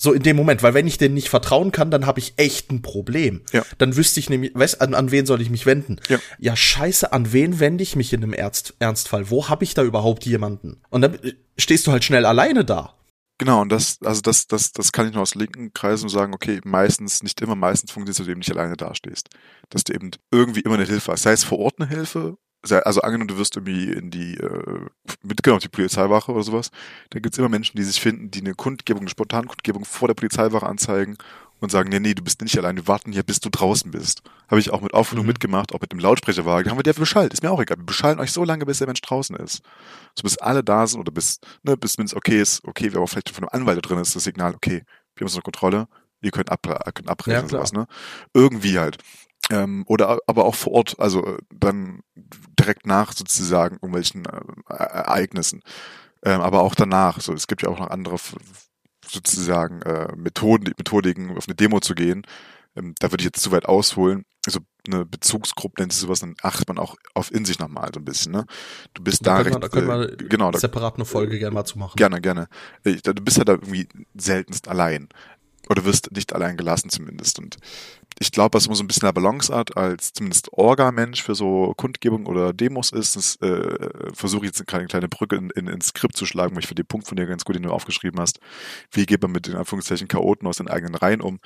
So in dem Moment, weil wenn ich denen nicht vertrauen kann, dann habe ich echt ein Problem. Ja. Dann wüsste ich nämlich, weißt, an, an wen soll ich mich wenden? Ja. ja, scheiße, an wen wende ich mich in einem Ernst, Ernstfall? Wo habe ich da überhaupt jemanden? Und dann äh, stehst du halt schnell alleine da. Genau, und das, also das, das, das kann ich nur aus linken Kreisen sagen, okay, meistens, nicht immer, meistens funktioniert es, dass du eben nicht alleine dastehst. Dass du eben irgendwie immer eine Hilfe hast. Sei es vor Ort eine Hilfe also angenommen, du wirst irgendwie in die äh, mitgenommen, die Polizeiwache oder sowas, dann gibt's immer Menschen, die sich finden, die eine Kundgebung, eine spontane Kundgebung vor der Polizeiwache anzeigen und sagen, nee, nee, du bist nicht allein, wir warten hier, bis du draußen bist. Habe ich auch mit Aufrufung mhm. mitgemacht, auch mit dem Lautsprecherwagen. Haben wir der beschallt, ist mir auch egal. Wir beschallen euch so lange, bis der Mensch draußen ist. So bis alle da sind oder bis, ne, bis mindestens okay ist, okay, wir aber vielleicht von einem Anwalt drin ist, das Signal, okay, wir haben so eine Kontrolle, ihr könnt, ab, könnt abbrechen ja, sowas, ne? Irgendwie halt. Ähm, oder aber auch vor Ort, also äh, dann direkt nach sozusagen irgendwelchen äh, Ereignissen. Ähm, aber auch danach. So, es gibt ja auch noch andere sozusagen äh, Methoden, Methodiken, auf eine Demo zu gehen. Ähm, da würde ich jetzt zu weit ausholen. Also eine Bezugsgruppe nennt sich sowas, dann achtet man auch auf in sich nochmal so ein bisschen. Ne? Du bist da, da recht, da können wir äh, genau, separat eine Folge gerne mal zu machen. Gerne, gerne. Äh, du bist ja da irgendwie seltenst allein. Oder wirst nicht allein gelassen zumindest. Und ich glaube, was immer so ein bisschen eine Balance hat, als zumindest Orga-Mensch für so Kundgebung oder Demos ist, das äh, versuche jetzt eine kleine Brücke in, in, ins Skript zu schlagen, weil ich finde den Punkt von dir ganz gut, den du aufgeschrieben hast. Wie geht man mit den Anführungszeichen Chaoten aus den eigenen Reihen um?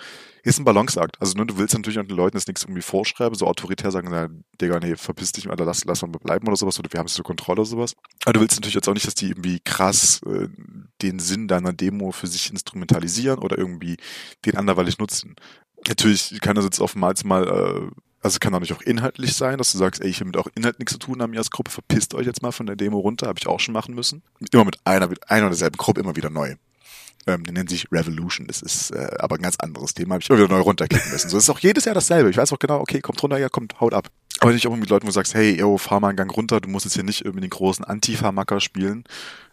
Ist ein Balanceakt. Also ne, du willst natürlich auch den Leuten das nichts irgendwie vorschreiben, so autoritär sagen, na, Digga, nee, verpiss dich, Alter, lass, lass mal bleiben oder sowas, oder wir haben es zur Kontrolle oder sowas. Aber du willst natürlich jetzt auch nicht, dass die irgendwie krass äh, den Sinn deiner Demo für sich instrumentalisieren oder irgendwie den anderweitig nutzen natürlich kann das jetzt oftmals mal, äh, also kann natürlich auch inhaltlich sein, dass du sagst, ey, ich will mit auch Inhalt nichts zu tun haben, ihr als Gruppe, verpisst euch jetzt mal von der Demo runter, habe ich auch schon machen müssen. Immer mit einer, mit einer oder derselben Gruppe immer wieder neu. Ähm, die nennt sich Revolution, das ist äh, aber ein ganz anderes Thema, habe ich immer wieder neu runterklicken müssen. So ist auch jedes Jahr dasselbe. Ich weiß auch genau, okay, kommt runter, ja, kommt, haut ab. Aber nicht auch mit Leuten, wo du sagst, hey, yo, fahr mal einen Gang runter, du musst jetzt hier nicht irgendwie den großen Antifa-Macker spielen,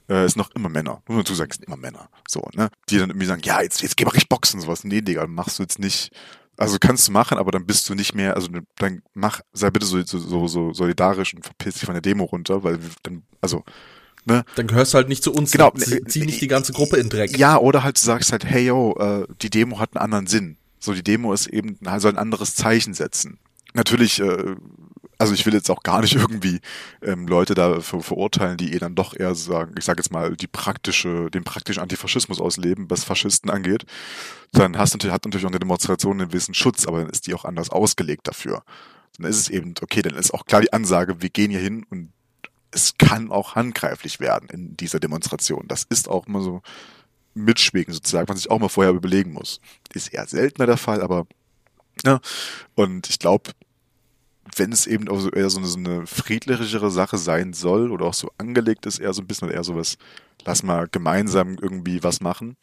äh, ist noch immer Männer. Muss man dazu sagen, sind immer Männer. So, ne? Die dann irgendwie sagen, ja, jetzt, jetzt geh mal richtig boxen, sowas. Nee, Digga, machst du jetzt nicht. Also kannst du machen, aber dann bist du nicht mehr, also dann mach, sei bitte so, so, so solidarisch und verpiss dich von der Demo runter, weil dann, also, ne? Dann gehörst du halt nicht zu uns. Genau. Zieh, zieh nicht die ganze Gruppe in Dreck. Ja, oder halt du sagst halt, hey yo, äh, die Demo hat einen anderen Sinn. So, die Demo ist eben, soll ein anderes Zeichen setzen. Natürlich äh, also ich will jetzt auch gar nicht irgendwie ähm, Leute da ver verurteilen, die eh dann doch eher sagen, ich sage jetzt mal, die praktische, den praktischen Antifaschismus ausleben, was Faschisten angeht. Dann hast natürlich, hat natürlich auch eine Demonstration einen gewissen Schutz, aber dann ist die auch anders ausgelegt dafür. Dann ist es eben, okay, dann ist auch klar die Ansage, wir gehen hier hin und es kann auch handgreiflich werden in dieser Demonstration. Das ist auch immer so mitschwingen sozusagen, was ich auch mal vorher überlegen muss. Ist eher seltener der Fall, aber ja. Und ich glaube, wenn es eben auch so eher so eine, so eine friedlichere Sache sein soll oder auch so angelegt ist, eher so ein bisschen eher sowas, lass mal gemeinsam irgendwie was machen,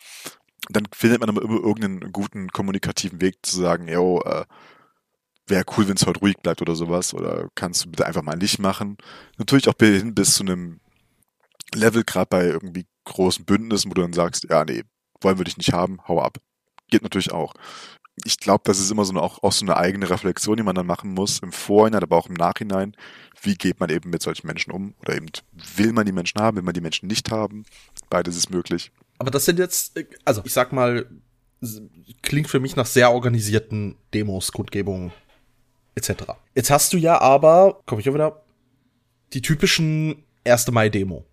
dann findet man immer irgendeinen guten kommunikativen Weg zu sagen, yo, äh, wäre cool, wenn es heute ruhig bleibt oder sowas, oder kannst du bitte einfach mal nicht machen. Natürlich auch hin bis zu einem Level, gerade bei irgendwie großen Bündnissen, wo du dann sagst, ja, nee, wollen wir dich nicht haben, hau ab. Geht natürlich auch ich glaube, das ist immer so eine, auch, auch so eine eigene Reflexion, die man dann machen muss, im Vorhinein, aber auch im Nachhinein. Wie geht man eben mit solchen Menschen um? Oder eben, will man die Menschen haben, will man die Menschen nicht haben? Beides ist möglich. Aber das sind jetzt, also ich sag mal, klingt für mich nach sehr organisierten Demos, Kundgebungen etc. Jetzt hast du ja aber, komme ich auch wieder, die typischen 1. Mai-Demo.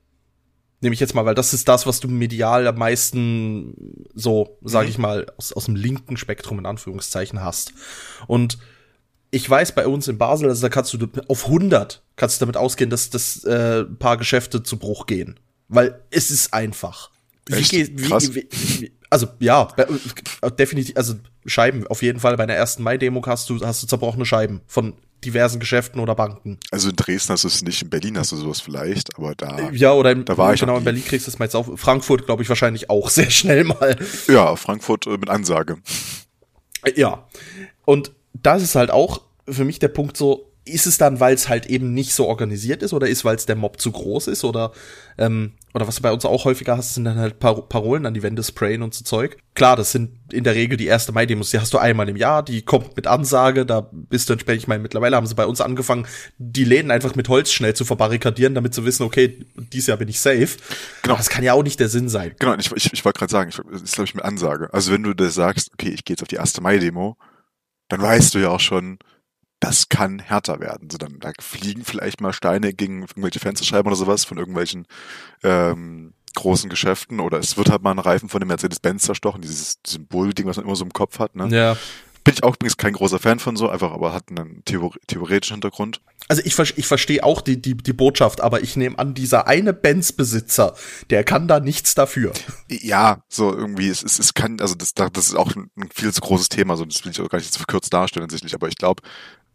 Nehme ich jetzt mal, weil das ist das, was du medial am meisten so, sage mhm. ich mal, aus, aus dem linken Spektrum in Anführungszeichen hast. Und ich weiß bei uns in Basel, also da kannst du auf 100 kannst du damit ausgehen, dass das äh, paar Geschäfte zu Bruch gehen, weil es ist einfach. Wie, wie, wie, Also ja, äh, definitiv, also Scheiben auf jeden Fall. Bei der ersten Mai-Demo hast du, hast du zerbrochene Scheiben von diversen Geschäften oder Banken. Also in Dresden hast du es nicht, in Berlin hast du sowas vielleicht, aber da. Ja, oder in, da war ich genau, in Berlin kriegst du es mal jetzt auch. Frankfurt, glaube ich, wahrscheinlich auch sehr schnell mal. Ja, Frankfurt äh, mit Ansage. Ja. Und das ist halt auch für mich der Punkt so, ist es dann, weil es halt eben nicht so organisiert ist oder ist, weil es der Mob zu groß ist oder ähm, oder was du bei uns auch häufiger hast, sind dann halt Par Parolen an die Wände sprayen und so Zeug. Klar, das sind in der Regel die erste Mai-Demos, die hast du einmal im Jahr, die kommt mit Ansage, da bist du entsprechend, ich meine, mittlerweile haben sie bei uns angefangen, die Läden einfach mit Holz schnell zu verbarrikadieren, damit sie wissen, okay, dieses Jahr bin ich safe. Genau. Aber das kann ja auch nicht der Sinn sein. Genau, ich, ich, ich wollte gerade sagen, ich, das ist glaube ich mit Ansage. Also wenn du das sagst, okay, ich gehe jetzt auf die erste Mai-Demo, dann weißt du ja auch schon, das kann härter werden. So, dann, da fliegen vielleicht mal Steine gegen irgendwelche Fensterscheiben oder sowas von irgendwelchen ähm, großen Geschäften oder es wird halt mal ein Reifen von dem Mercedes-Benz zerstochen, dieses Symbol-Ding, was man immer so im Kopf hat. Ne? Ja. Bin ich auch übrigens kein großer Fan von so, einfach aber hat einen Theor theoretischen Hintergrund. Also ich, ich verstehe auch die, die, die Botschaft, aber ich nehme an, dieser eine Benz-Besitzer, der kann da nichts dafür. Ja, so irgendwie, es, es, es kann, also das, das ist auch ein, viel zu großes Thema, so das will ich auch gar nicht jetzt verkürzt darstellen sicherlich, aber ich glaube,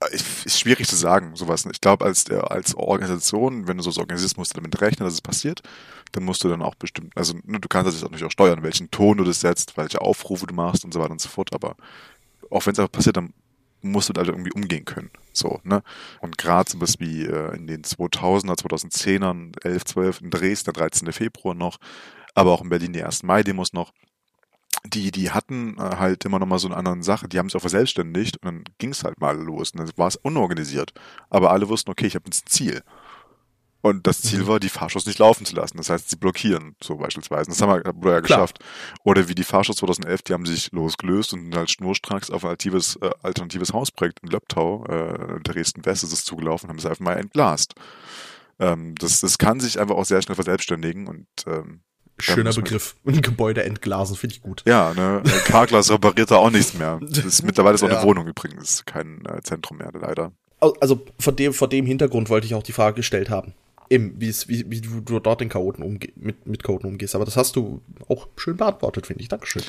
ist schwierig zu sagen, sowas. Ich glaube, als, als Organisation, wenn du sowas organisierst, musst du damit rechnen, dass es passiert. Dann musst du dann auch bestimmt, also ne, du kannst das natürlich auch steuern, welchen Ton du das setzt, welche Aufrufe du machst und so weiter und so fort. Aber auch wenn es einfach passiert, dann musst du da irgendwie umgehen können. So, ne? Und gerade so was wie äh, in den 2000er, 2010ern, 11, 12, in Dresden, der 13. Februar noch, aber auch in Berlin die ersten Mai-Demos noch, die, die hatten äh, halt immer noch mal so eine andere Sache, die haben sich auch verselbstständigt und dann ging es halt mal los und dann war es unorganisiert. Aber alle wussten, okay, ich habe jetzt ein Ziel. Und das Ziel mhm. war, die Fahrschuss nicht laufen zu lassen. Das heißt, sie blockieren, so beispielsweise. Das haben wir, haben wir ja geschafft. Oder wie die Fahrschuss 2011, die haben sich losgelöst und halt schnurstracks auf ein alternatives, äh, alternatives Hausprojekt in Löbtau, äh, Dresden-West ist es zugelaufen, haben es einfach mal entblast. Ähm, das, das kann sich einfach auch sehr schnell verselbstständigen und ähm, Schöner Begriff. Ein Gebäude entglasen, finde ich gut. Ja, ne? Karglas repariert da auch nichts mehr. Das ist mittlerweile ist auch ja. eine Wohnung übrigens, kein äh, Zentrum mehr, leider. Also vor dem, vor dem Hintergrund wollte ich auch die Frage gestellt haben. Eben, wie, wie, wie du dort den Chaoten umge mit, mit Chaoten umgehst. Aber das hast du auch schön beantwortet, finde ich. Dankeschön.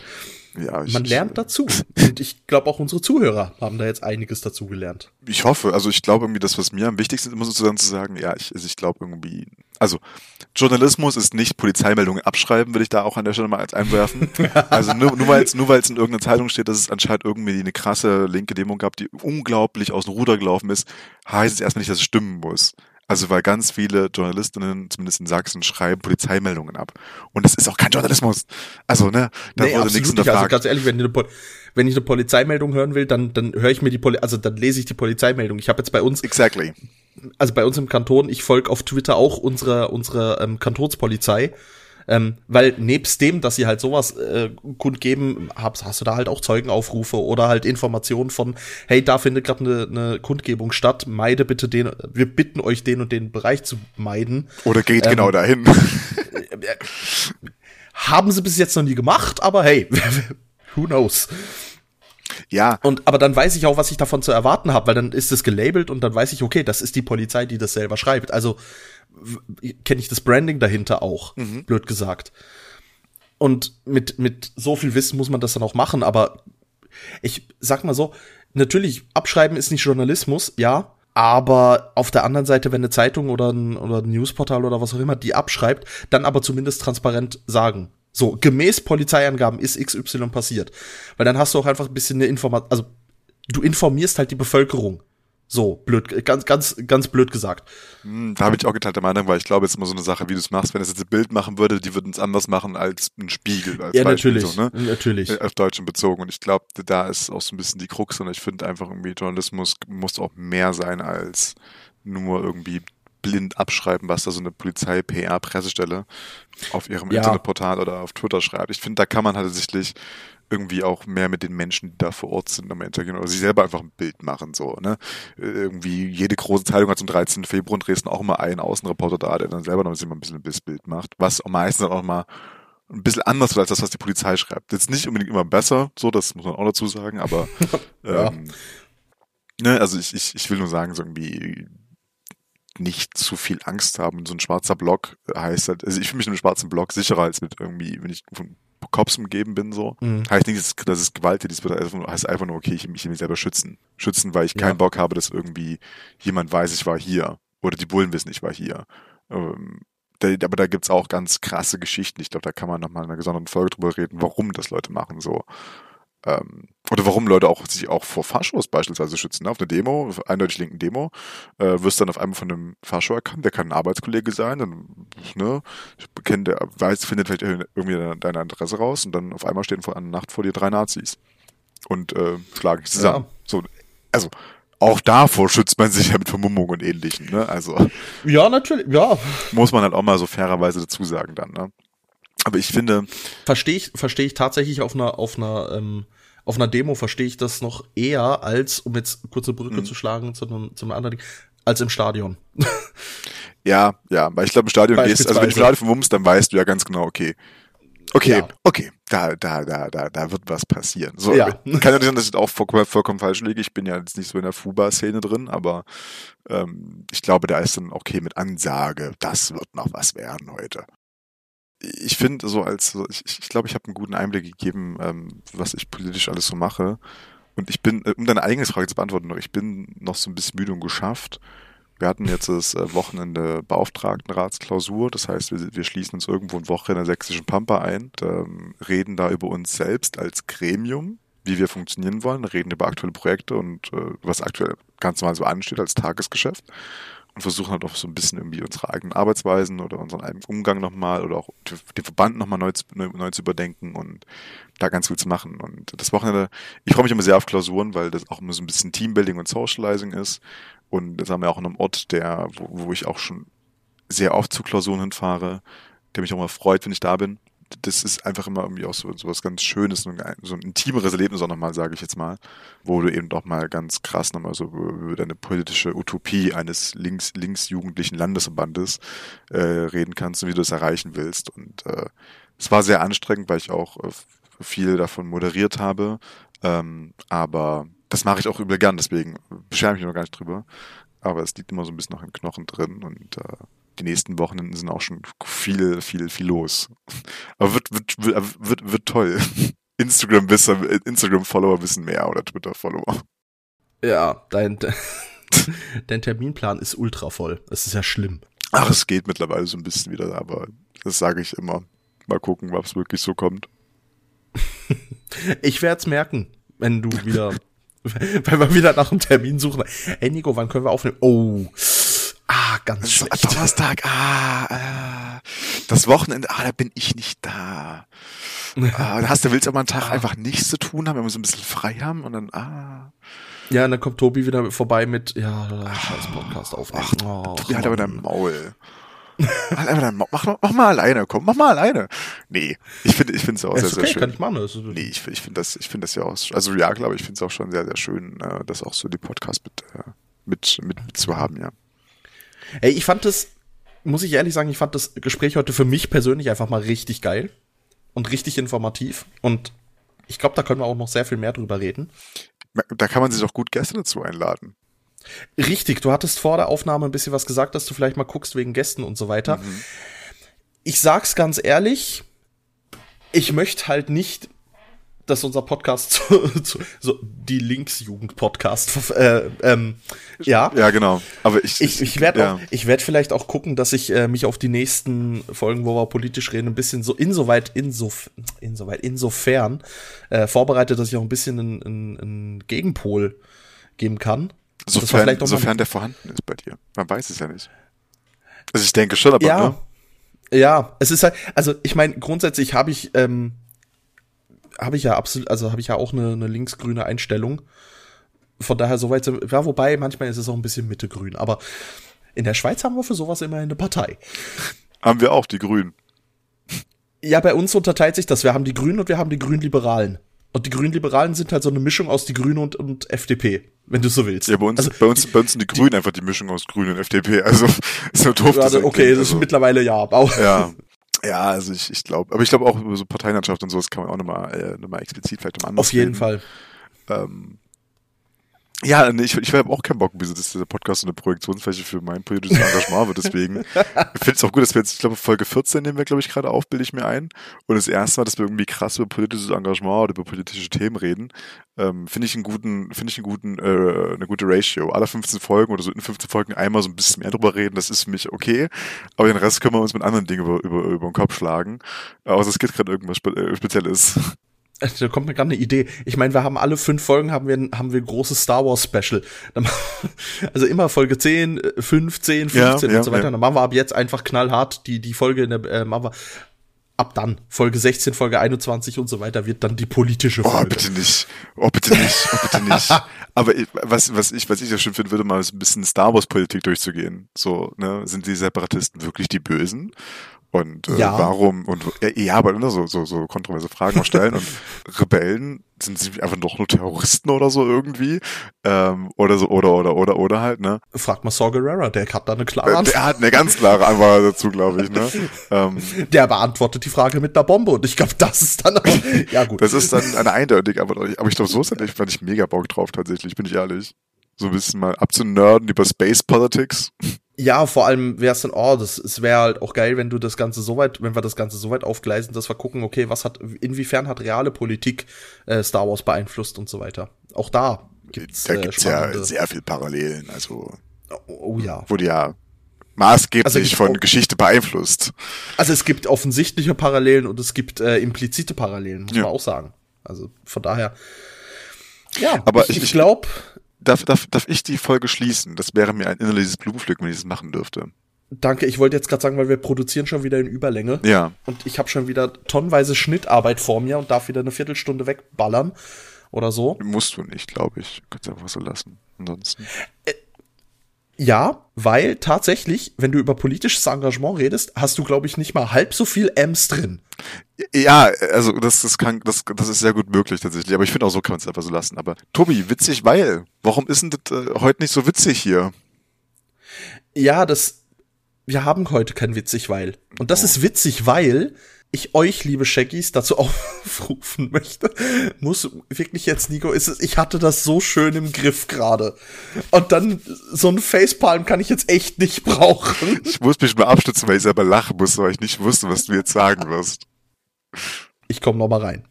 Ja, ich, Man lernt dazu. Und ich glaube, auch unsere Zuhörer haben da jetzt einiges dazu gelernt. Ich hoffe. Also ich glaube irgendwie, das, was mir am wichtigsten ist, immer sozusagen zu sagen, ja, ich, also ich glaube irgendwie, also Journalismus ist nicht Polizeimeldungen abschreiben, würde ich da auch an der Stelle mal als einwerfen. also nur, nur weil es nur weil es in irgendeiner Zeitung steht, dass es anscheinend irgendwie eine krasse linke Demo gab, die unglaublich aus dem Ruder gelaufen ist, heißt es erstmal nicht, dass es stimmen muss. Also weil ganz viele Journalistinnen, zumindest in Sachsen, schreiben Polizeimeldungen ab. Und das ist auch kein Journalismus. Also, ne, da nee, wurde nichts hinterfragt. Also ganz ehrlich, wenn ich, eine, wenn ich eine Polizeimeldung hören will, dann, dann höre ich mir die Poli also dann lese ich die Polizeimeldung. Ich habe jetzt bei uns. Exactly. Also bei uns im Kanton, ich folge auf Twitter auch unsere, unsere ähm, Kantonspolizei ähm, weil nebst dem, dass sie halt sowas äh, kundgeben, hast, hast du da halt auch Zeugenaufrufe oder halt Informationen von, hey, da findet gerade eine ne Kundgebung statt, meide bitte den, wir bitten euch den und den Bereich zu meiden. Oder geht ähm, genau dahin. haben sie bis jetzt noch nie gemacht, aber hey, who knows. Ja. Und aber dann weiß ich auch, was ich davon zu erwarten habe, weil dann ist es gelabelt und dann weiß ich, okay, das ist die Polizei, die das selber schreibt. Also kenne ich das Branding dahinter auch, mhm. blöd gesagt. Und mit, mit so viel Wissen muss man das dann auch machen, aber ich sag mal so, natürlich, abschreiben ist nicht Journalismus, ja, aber auf der anderen Seite, wenn eine Zeitung oder ein, oder ein Newsportal oder was auch immer die abschreibt, dann aber zumindest transparent sagen. So, gemäß Polizeiangaben ist XY passiert. Weil dann hast du auch einfach ein bisschen eine Information, also du informierst halt die Bevölkerung. So, blöd, ganz, ganz, ganz blöd gesagt. Hm, da habe ich auch geteilte Meinung, weil ich glaube, es ist immer so eine Sache, wie du es machst. Wenn es jetzt ein Bild machen würde, die würden es anders machen als ein Spiegel. Als ja, Beispiel, natürlich. So, ne? Natürlich. Äh, auf Deutschen bezogen. Und ich glaube, da ist auch so ein bisschen die Krux. Und ich finde einfach irgendwie, Journalismus muss auch mehr sein als nur irgendwie blind abschreiben, was da so eine Polizei-PR-Pressestelle auf ihrem ja. Internetportal oder auf Twitter schreibt. Ich finde, da kann man halt sicherlich irgendwie auch mehr mit den Menschen, die da vor Ort sind, am Ende oder sich selber einfach ein Bild machen, so, ne? Irgendwie jede große Zeitung hat zum 13. Februar in Dresden auch immer einen Außenreporter da, der dann selber noch ein bisschen ein Bild macht, was meistens dann auch mal ein bisschen anders wird als das, was die Polizei schreibt. Jetzt nicht unbedingt immer besser, so, das muss man auch dazu sagen, aber ja. ähm, ne, also ich, ich, ich will nur sagen, so irgendwie nicht zu viel Angst haben. So ein schwarzer Block heißt halt, also ich fühle mich mit einem schwarzen Block sicherer als mit irgendwie, wenn ich von Cops umgeben bin, so. Mhm. Heißt nicht, dass es, dass es gewalttätig ist, das heißt einfach nur, okay, ich, will mich selber schützen. Schützen, weil ich keinen Ja. Bock habe, dass irgendwie jemand weiß, ich war hier. Oder die Bullen wissen, ich war hier. Ähm, da, aber da gibt's auch ganz krasse Geschichten. Ich glaube, da kann man nochmal in einer gesonderen Folge drüber reden, warum das Leute machen, so. Ähm, oder warum Leute auch sich auch vor Faschos beispielsweise schützen. Ne? Auf einer Demo, auf eindeutig linken Demo, äh, wirst dann auf einmal von einem Fascho erkannt, der kann ein Arbeitskollege sein, dann, ne, kennt der, weiß, findet vielleicht irgendwie deine, deine Adresse raus und dann auf einmal stehen vor einer Nacht vor dir drei Nazis und äh, schlagen dich zusammen. Ja. So, also auch davor schützt man sich ja mit Vermummung und ähnlichem, ne? Also Ja, natürlich, ja. muss man halt auch mal so fairerweise dazu sagen dann, ne? Aber ich finde, Verstehe ich, verstehe ich tatsächlich auf einer, auf einer, ähm, auf einer Demo verstehe ich das noch eher als, um jetzt kurze Brücke Mhm. zu schlagen zu einem, zu einem anderen Ding, als im Stadion. ja, ja, weil ich glaube, im Stadion gehst, also wenn du im. Stadion vermummst, dann weißt du ja ganz genau, okay, okay, Ja. okay, da, da, da, da, da wird was passieren. So, Ja. kann ja sein, dass ich auch vollkommen, vollkommen falsch liege. Ich bin ja jetzt nicht so in der Fuba-Szene drin, aber ähm, ich glaube, da ist dann okay mit Ansage, das wird noch was werden heute. Ich finde so als, ich, ich glaube, ich habe einen guten Einblick gegeben, ähm, was ich politisch alles so mache. Und ich bin, äh, um deine eigene Frage zu beantworten, ich bin noch so ein bisschen müde und geschafft. Wir hatten jetzt das äh, Wochenende Beauftragtenratsklausur, das heißt, wir, wir schließen uns irgendwo eine Woche in der sächsischen Pampa ein, und, ähm, reden da über uns selbst als Gremium, wie wir funktionieren wollen, reden über aktuelle Projekte und äh, was aktuell ganz normal so ansteht als Tagesgeschäft und versuchen halt auch so ein bisschen irgendwie unsere eigenen Arbeitsweisen oder unseren eigenen Umgang nochmal oder auch den Verband nochmal neu, neu, neu zu überdenken und da ganz viel zu machen. Und das Wochenende, ich freue mich immer sehr auf Klausuren, weil das auch immer so ein bisschen Teambuilding und Socializing ist. Und das haben wir auch an einem Ort, der, wo, wo ich auch schon sehr oft zu Klausuren hinfahre, der mich auch mal freut, wenn ich da bin. Das ist einfach immer irgendwie auch so, so was ganz Schönes, so ein, intimeres Erlebnis auch nochmal, sage ich jetzt mal, wo du eben doch mal ganz krass nochmal so über deine politische Utopie eines links, linksjugendlichen Landesverbandes äh, reden kannst und wie du es erreichen willst. Und äh, es war sehr anstrengend, weil ich auch äh, viel davon moderiert habe. Ähm, aber das mache ich auch übel gern, deswegen beschwere ich mich noch gar nicht drüber. Aber es liegt immer so ein bisschen noch im Knochen drin und äh, die nächsten Wochenenden sind auch schon viel, viel, viel los. Aber wird, wird, wird, wird, wird toll. Instagram wissen, Instagram-Follower wissen mehr oder Twitter-Follower. Ja, dein, dein Terminplan ist ultra voll. Es ist ja schlimm. Ach, es geht mittlerweile so ein bisschen wieder, aber das sage ich immer. Mal gucken, ob es wirklich so kommt. Ich werde es merken, wenn du wieder, wenn wir wieder nach einem Termin suchen. Hey Nico, wann können wir aufnehmen? Oh, ganz schlecht. Donnerstag, ah, ah, das Wochenende, ah, da bin ich nicht da. Ah, da hast du, willst aber einen Tag einfach nichts zu tun haben, wenn wir so ein bisschen frei haben und dann, ah. Ja, und dann kommt Tobi wieder vorbei mit, ja, scheiß Podcast aufnehmen. Ach, Oh, Tobi, halt aber dein. Maul. halt einfach dein Maul. Mach, mach mal alleine, komm, mach mal alleine. Nee, ich finde, ich finde es auch Ja, sehr, ist sehr okay, schön. kann ich machen. Ist, Nee, ich, ich finde das, ich finde das ja auch, also ja, glaube ich, finde es auch schon sehr, sehr schön, äh, das auch so die Podcast mit, äh, mit, mit, mit zu haben, ja. Ey, ich fand das, muss ich ehrlich sagen, ich fand das Gespräch heute für mich persönlich einfach mal richtig geil und richtig informativ. Und ich glaube, da können wir auch noch sehr viel mehr drüber reden. Da kann man sich auch gut Gäste dazu einladen. Richtig, du hattest vor der Aufnahme ein bisschen was gesagt, dass du vielleicht mal guckst wegen Gästen und so weiter. Mhm. Ich sag's ganz ehrlich, ich möchte halt nicht, dass unser Podcast zu, zu, so die Linksjugend-Podcast, äh, ähm, ja. Ja, genau. Aber ich, Ich, ich werde ja. ich werde vielleicht auch gucken, dass ich äh, mich auf die nächsten Folgen, wo wir politisch reden, ein bisschen so insoweit, insof, insoweit, insofern äh, vorbereite, dass ich auch ein bisschen einen, einen, einen Gegenpol geben kann. Sofern, sofern der vorhanden ist bei dir. Man weiß es ja nicht. Also ich denke schon, aber ja, ne? ja, es ist halt, also ich meine, grundsätzlich habe ich, ähm, habe ich ja absolut, also habe ich ja auch eine, eine linksgrüne Einstellung. Von daher soweit, ja, wobei manchmal ist es auch ein bisschen mittegrün, aber in der Schweiz haben wir für sowas immerhin eine Partei. haben wir auch die Grünen. Ja, bei uns unterteilt sich das. Wir haben die Grünen und wir haben die Grünliberalen. Und die Grünliberalen sind halt so eine Mischung aus die Grünen und, und FDP, wenn du so willst. Ja, bei uns, also, bei uns, bei uns sind die Grünen einfach die Mischung aus Grünen und FDP. Also ist so doof. das okay, das ist also, mittlerweile ja. Aber auch, ja. Ja, also ich, ich glaube, aber ich glaube auch über so Parteienlandschaft und sowas kann man auch nochmal äh, noch mal explizit vielleicht im anderen auf jeden Fall. Ähm, Ja, nee, ich, ich habe auch keinen Bock, wieso dass dieser Podcast so eine Projektionsfläche für mein politisches Engagement wird. Deswegen finde es auch gut, dass wir jetzt, ich glaube, Folge 14 nehmen wir, glaube ich, gerade auf, bilde ich mir ein. Und das erste Mal, dass wir irgendwie krass über politisches Engagement oder über politische Themen reden, ähm, finde ich einen guten, finde ich einen guten, äh, eine gute Ratio. Alle 15 Folgen oder so in 15 Folgen einmal so ein bisschen mehr drüber reden, das ist für mich okay. Aber den Rest können wir uns mit anderen Dingen über, über, über den Kopf schlagen. Außer es gibt gerade irgendwas Spe äh, Spezielles. Da kommt mir gerade eine Idee. Ich meine, wir haben alle fünf Folgen haben wir haben wir ein großes Star Wars Special. Also immer Folge 10, 15, 15 Ja, und so weiter. ja. Dann machen wir ab jetzt einfach knallhart die die Folge in der äh, machen wir ab dann Folge 16, Folge 21 und so weiter wird dann die politische Oh, Folge. bitte nicht. Oh, bitte nicht. Oh, bitte nicht. Aber ich, was, was ich, was ich ja schön finde, würde mal ein bisschen Star Wars Politik durchzugehen. So, ne, sind die Separatisten wirklich die Bösen? Und äh, Ja. warum und ja, ja, aber ne, so, so, so kontroverse Fragen stellen und Rebellen sind sie einfach doch nur Terroristen oder so irgendwie ähm, oder so oder oder oder oder halt ne Frag mal Saw Gerrera, der hat da eine klare Äh, Antwort. der hat eine ganz klare Antwort dazu glaube ich ne ähm, Der beantwortet die Frage mit einer Bombe und ich glaube, das ist dann auch, ja gut. Das ist dann eine eindeutige Antwort. Aber ich glaube, so ist das fand ich mega Bock drauf tatsächlich, bin ich ehrlich. So ein bisschen mal abzunörden über Space Politics. Ja, vor allem wäre es dann, oh, das, es wäre halt auch geil, wenn du das Ganze so weit, wenn wir das Ganze so weit aufgleisen, dass wir gucken, okay, was hat, inwiefern hat reale Politik äh, Star Wars beeinflusst und so weiter. Auch da gibt's Da äh, gibt's ja sehr viel Parallelen. Also oh, oh ja. wurde ja maßgeblich Also von Geschichte beeinflusst. Also es gibt offensichtliche Parallelen und es gibt äh, implizite Parallelen, muss Ja. man auch sagen. Also von daher. Ja, Aber ich, ich- ich glaube, Darf, darf, darf ich die Folge schließen? Das wäre mir ein innerliches Blumenpflücken, wenn ich das machen dürfte. danke, ich wollte jetzt gerade sagen, weil wir produzieren schon wieder in Überlänge. Ja. Und ich habe schon wieder tonnenweise Schnittarbeit vor mir und darf wieder eine Viertelstunde wegballern oder so. Musst du nicht, glaube ich. Kannst einfach so lassen. Ansonsten. Ja, weil tatsächlich, wenn du über politisches Engagement redest, hast du, glaube ich, nicht mal halb so viel Ems drin. Ja, also das, das kann, das, das ist sehr gut möglich tatsächlich. Aber ich finde auch so kann man es einfach so lassen. Aber Tobi, witzig, weil. Warum ist denn das äh, heute nicht so witzig hier? Ja, das. Wir haben heute kein witzig, weil. Und das ist witzig, weil ich euch, liebe Shaggies, dazu aufrufen möchte. Muss wirklich jetzt, Nico, ist es, ich hatte das so schön im Griff gerade. Und dann so ein Facepalm kann ich jetzt echt nicht brauchen. Ich muss mich mal abstützen, weil ich selber lachen muss, weil ich nicht wusste, was du jetzt sagen wirst. Ich komme noch mal rein.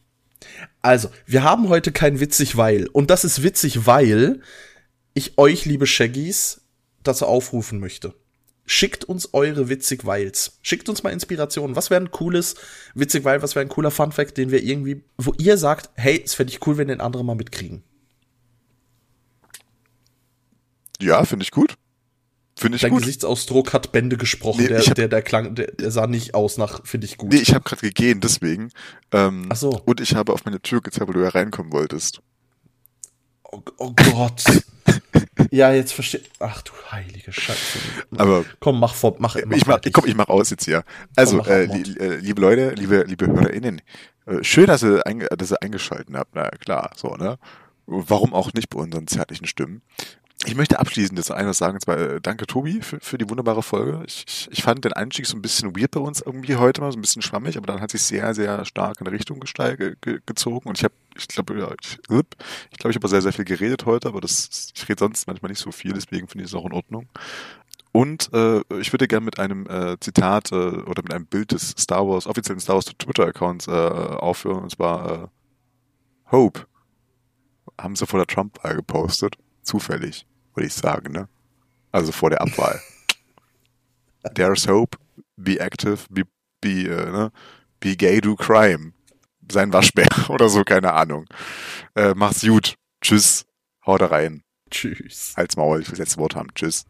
Also, wir haben heute kein witzig, weil. Und das ist witzig, weil ich euch, liebe Shaggies, dazu aufrufen möchte. Schickt uns eure witzig Weils. Schickt uns mal Inspirationen. Was wäre ein cooles witzig weil, was wäre ein cooler Funfact, den wir irgendwie, wo ihr sagt, hey, es fände ich cool, wenn den andere mal mitkriegen. Ja, finde ich gut. Finde ich Dein gut. Gesichtsausdruck hat Bände gesprochen. Nee, der, hab- der, der klang, der, der sah nicht aus nach, finde ich gut. Nee, ich habe gerade gegeben, deswegen. Ähm, Ach so. Und ich habe auf meine Tür gezeigt, weil du ja reinkommen wolltest. Oh, oh Gott. ja, jetzt verstehe. Ach du heilige Scheiße. Aber Komm, mach vor, mach, ich mach, fertig. komm, ich mach aus jetzt hier. Also, mach äh, li, äh, liebe Leute, liebe, liebe HörerInnen, äh, schön, dass ihr, dass ihr eingeschalten habt. Na klar, so, ne? Warum auch nicht bei unseren zärtlichen Stimmen? Ich möchte abschließend jetzt eines sagen, und zwar äh, danke Tobi für, für die wunderbare Folge. Ich, ich, ich fand den Einstieg so ein bisschen weird bei uns irgendwie heute mal, so ein bisschen schwammig, aber dann hat sich sehr, sehr stark in Richtung ge, gezogen und ich habe, ich glaube, ja, ich, ich glaube, ich habe sehr, sehr viel geredet heute, aber das, ich rede sonst manchmal nicht so viel, deswegen finde ich es auch in Ordnung. Und äh, ich würde gerne mit einem äh, Zitat äh, oder mit einem Bild des Star Wars, offiziellen Star Wars Twitter-Accounts äh, aufhören, und zwar äh, Hope. Haben sie vor der Trump-Wahl gepostet. Zufällig, würde ich sagen, ne? Also vor der Abwahl. There's hope, be active, be, be, äh, ne? be gay, do crime. Sein Waschbär oder so, keine Ahnung. Äh, mach's gut. Tschüss. Haut rein. Tschüss. Halt's Maul, ich will das letzte Wort haben. Tschüss.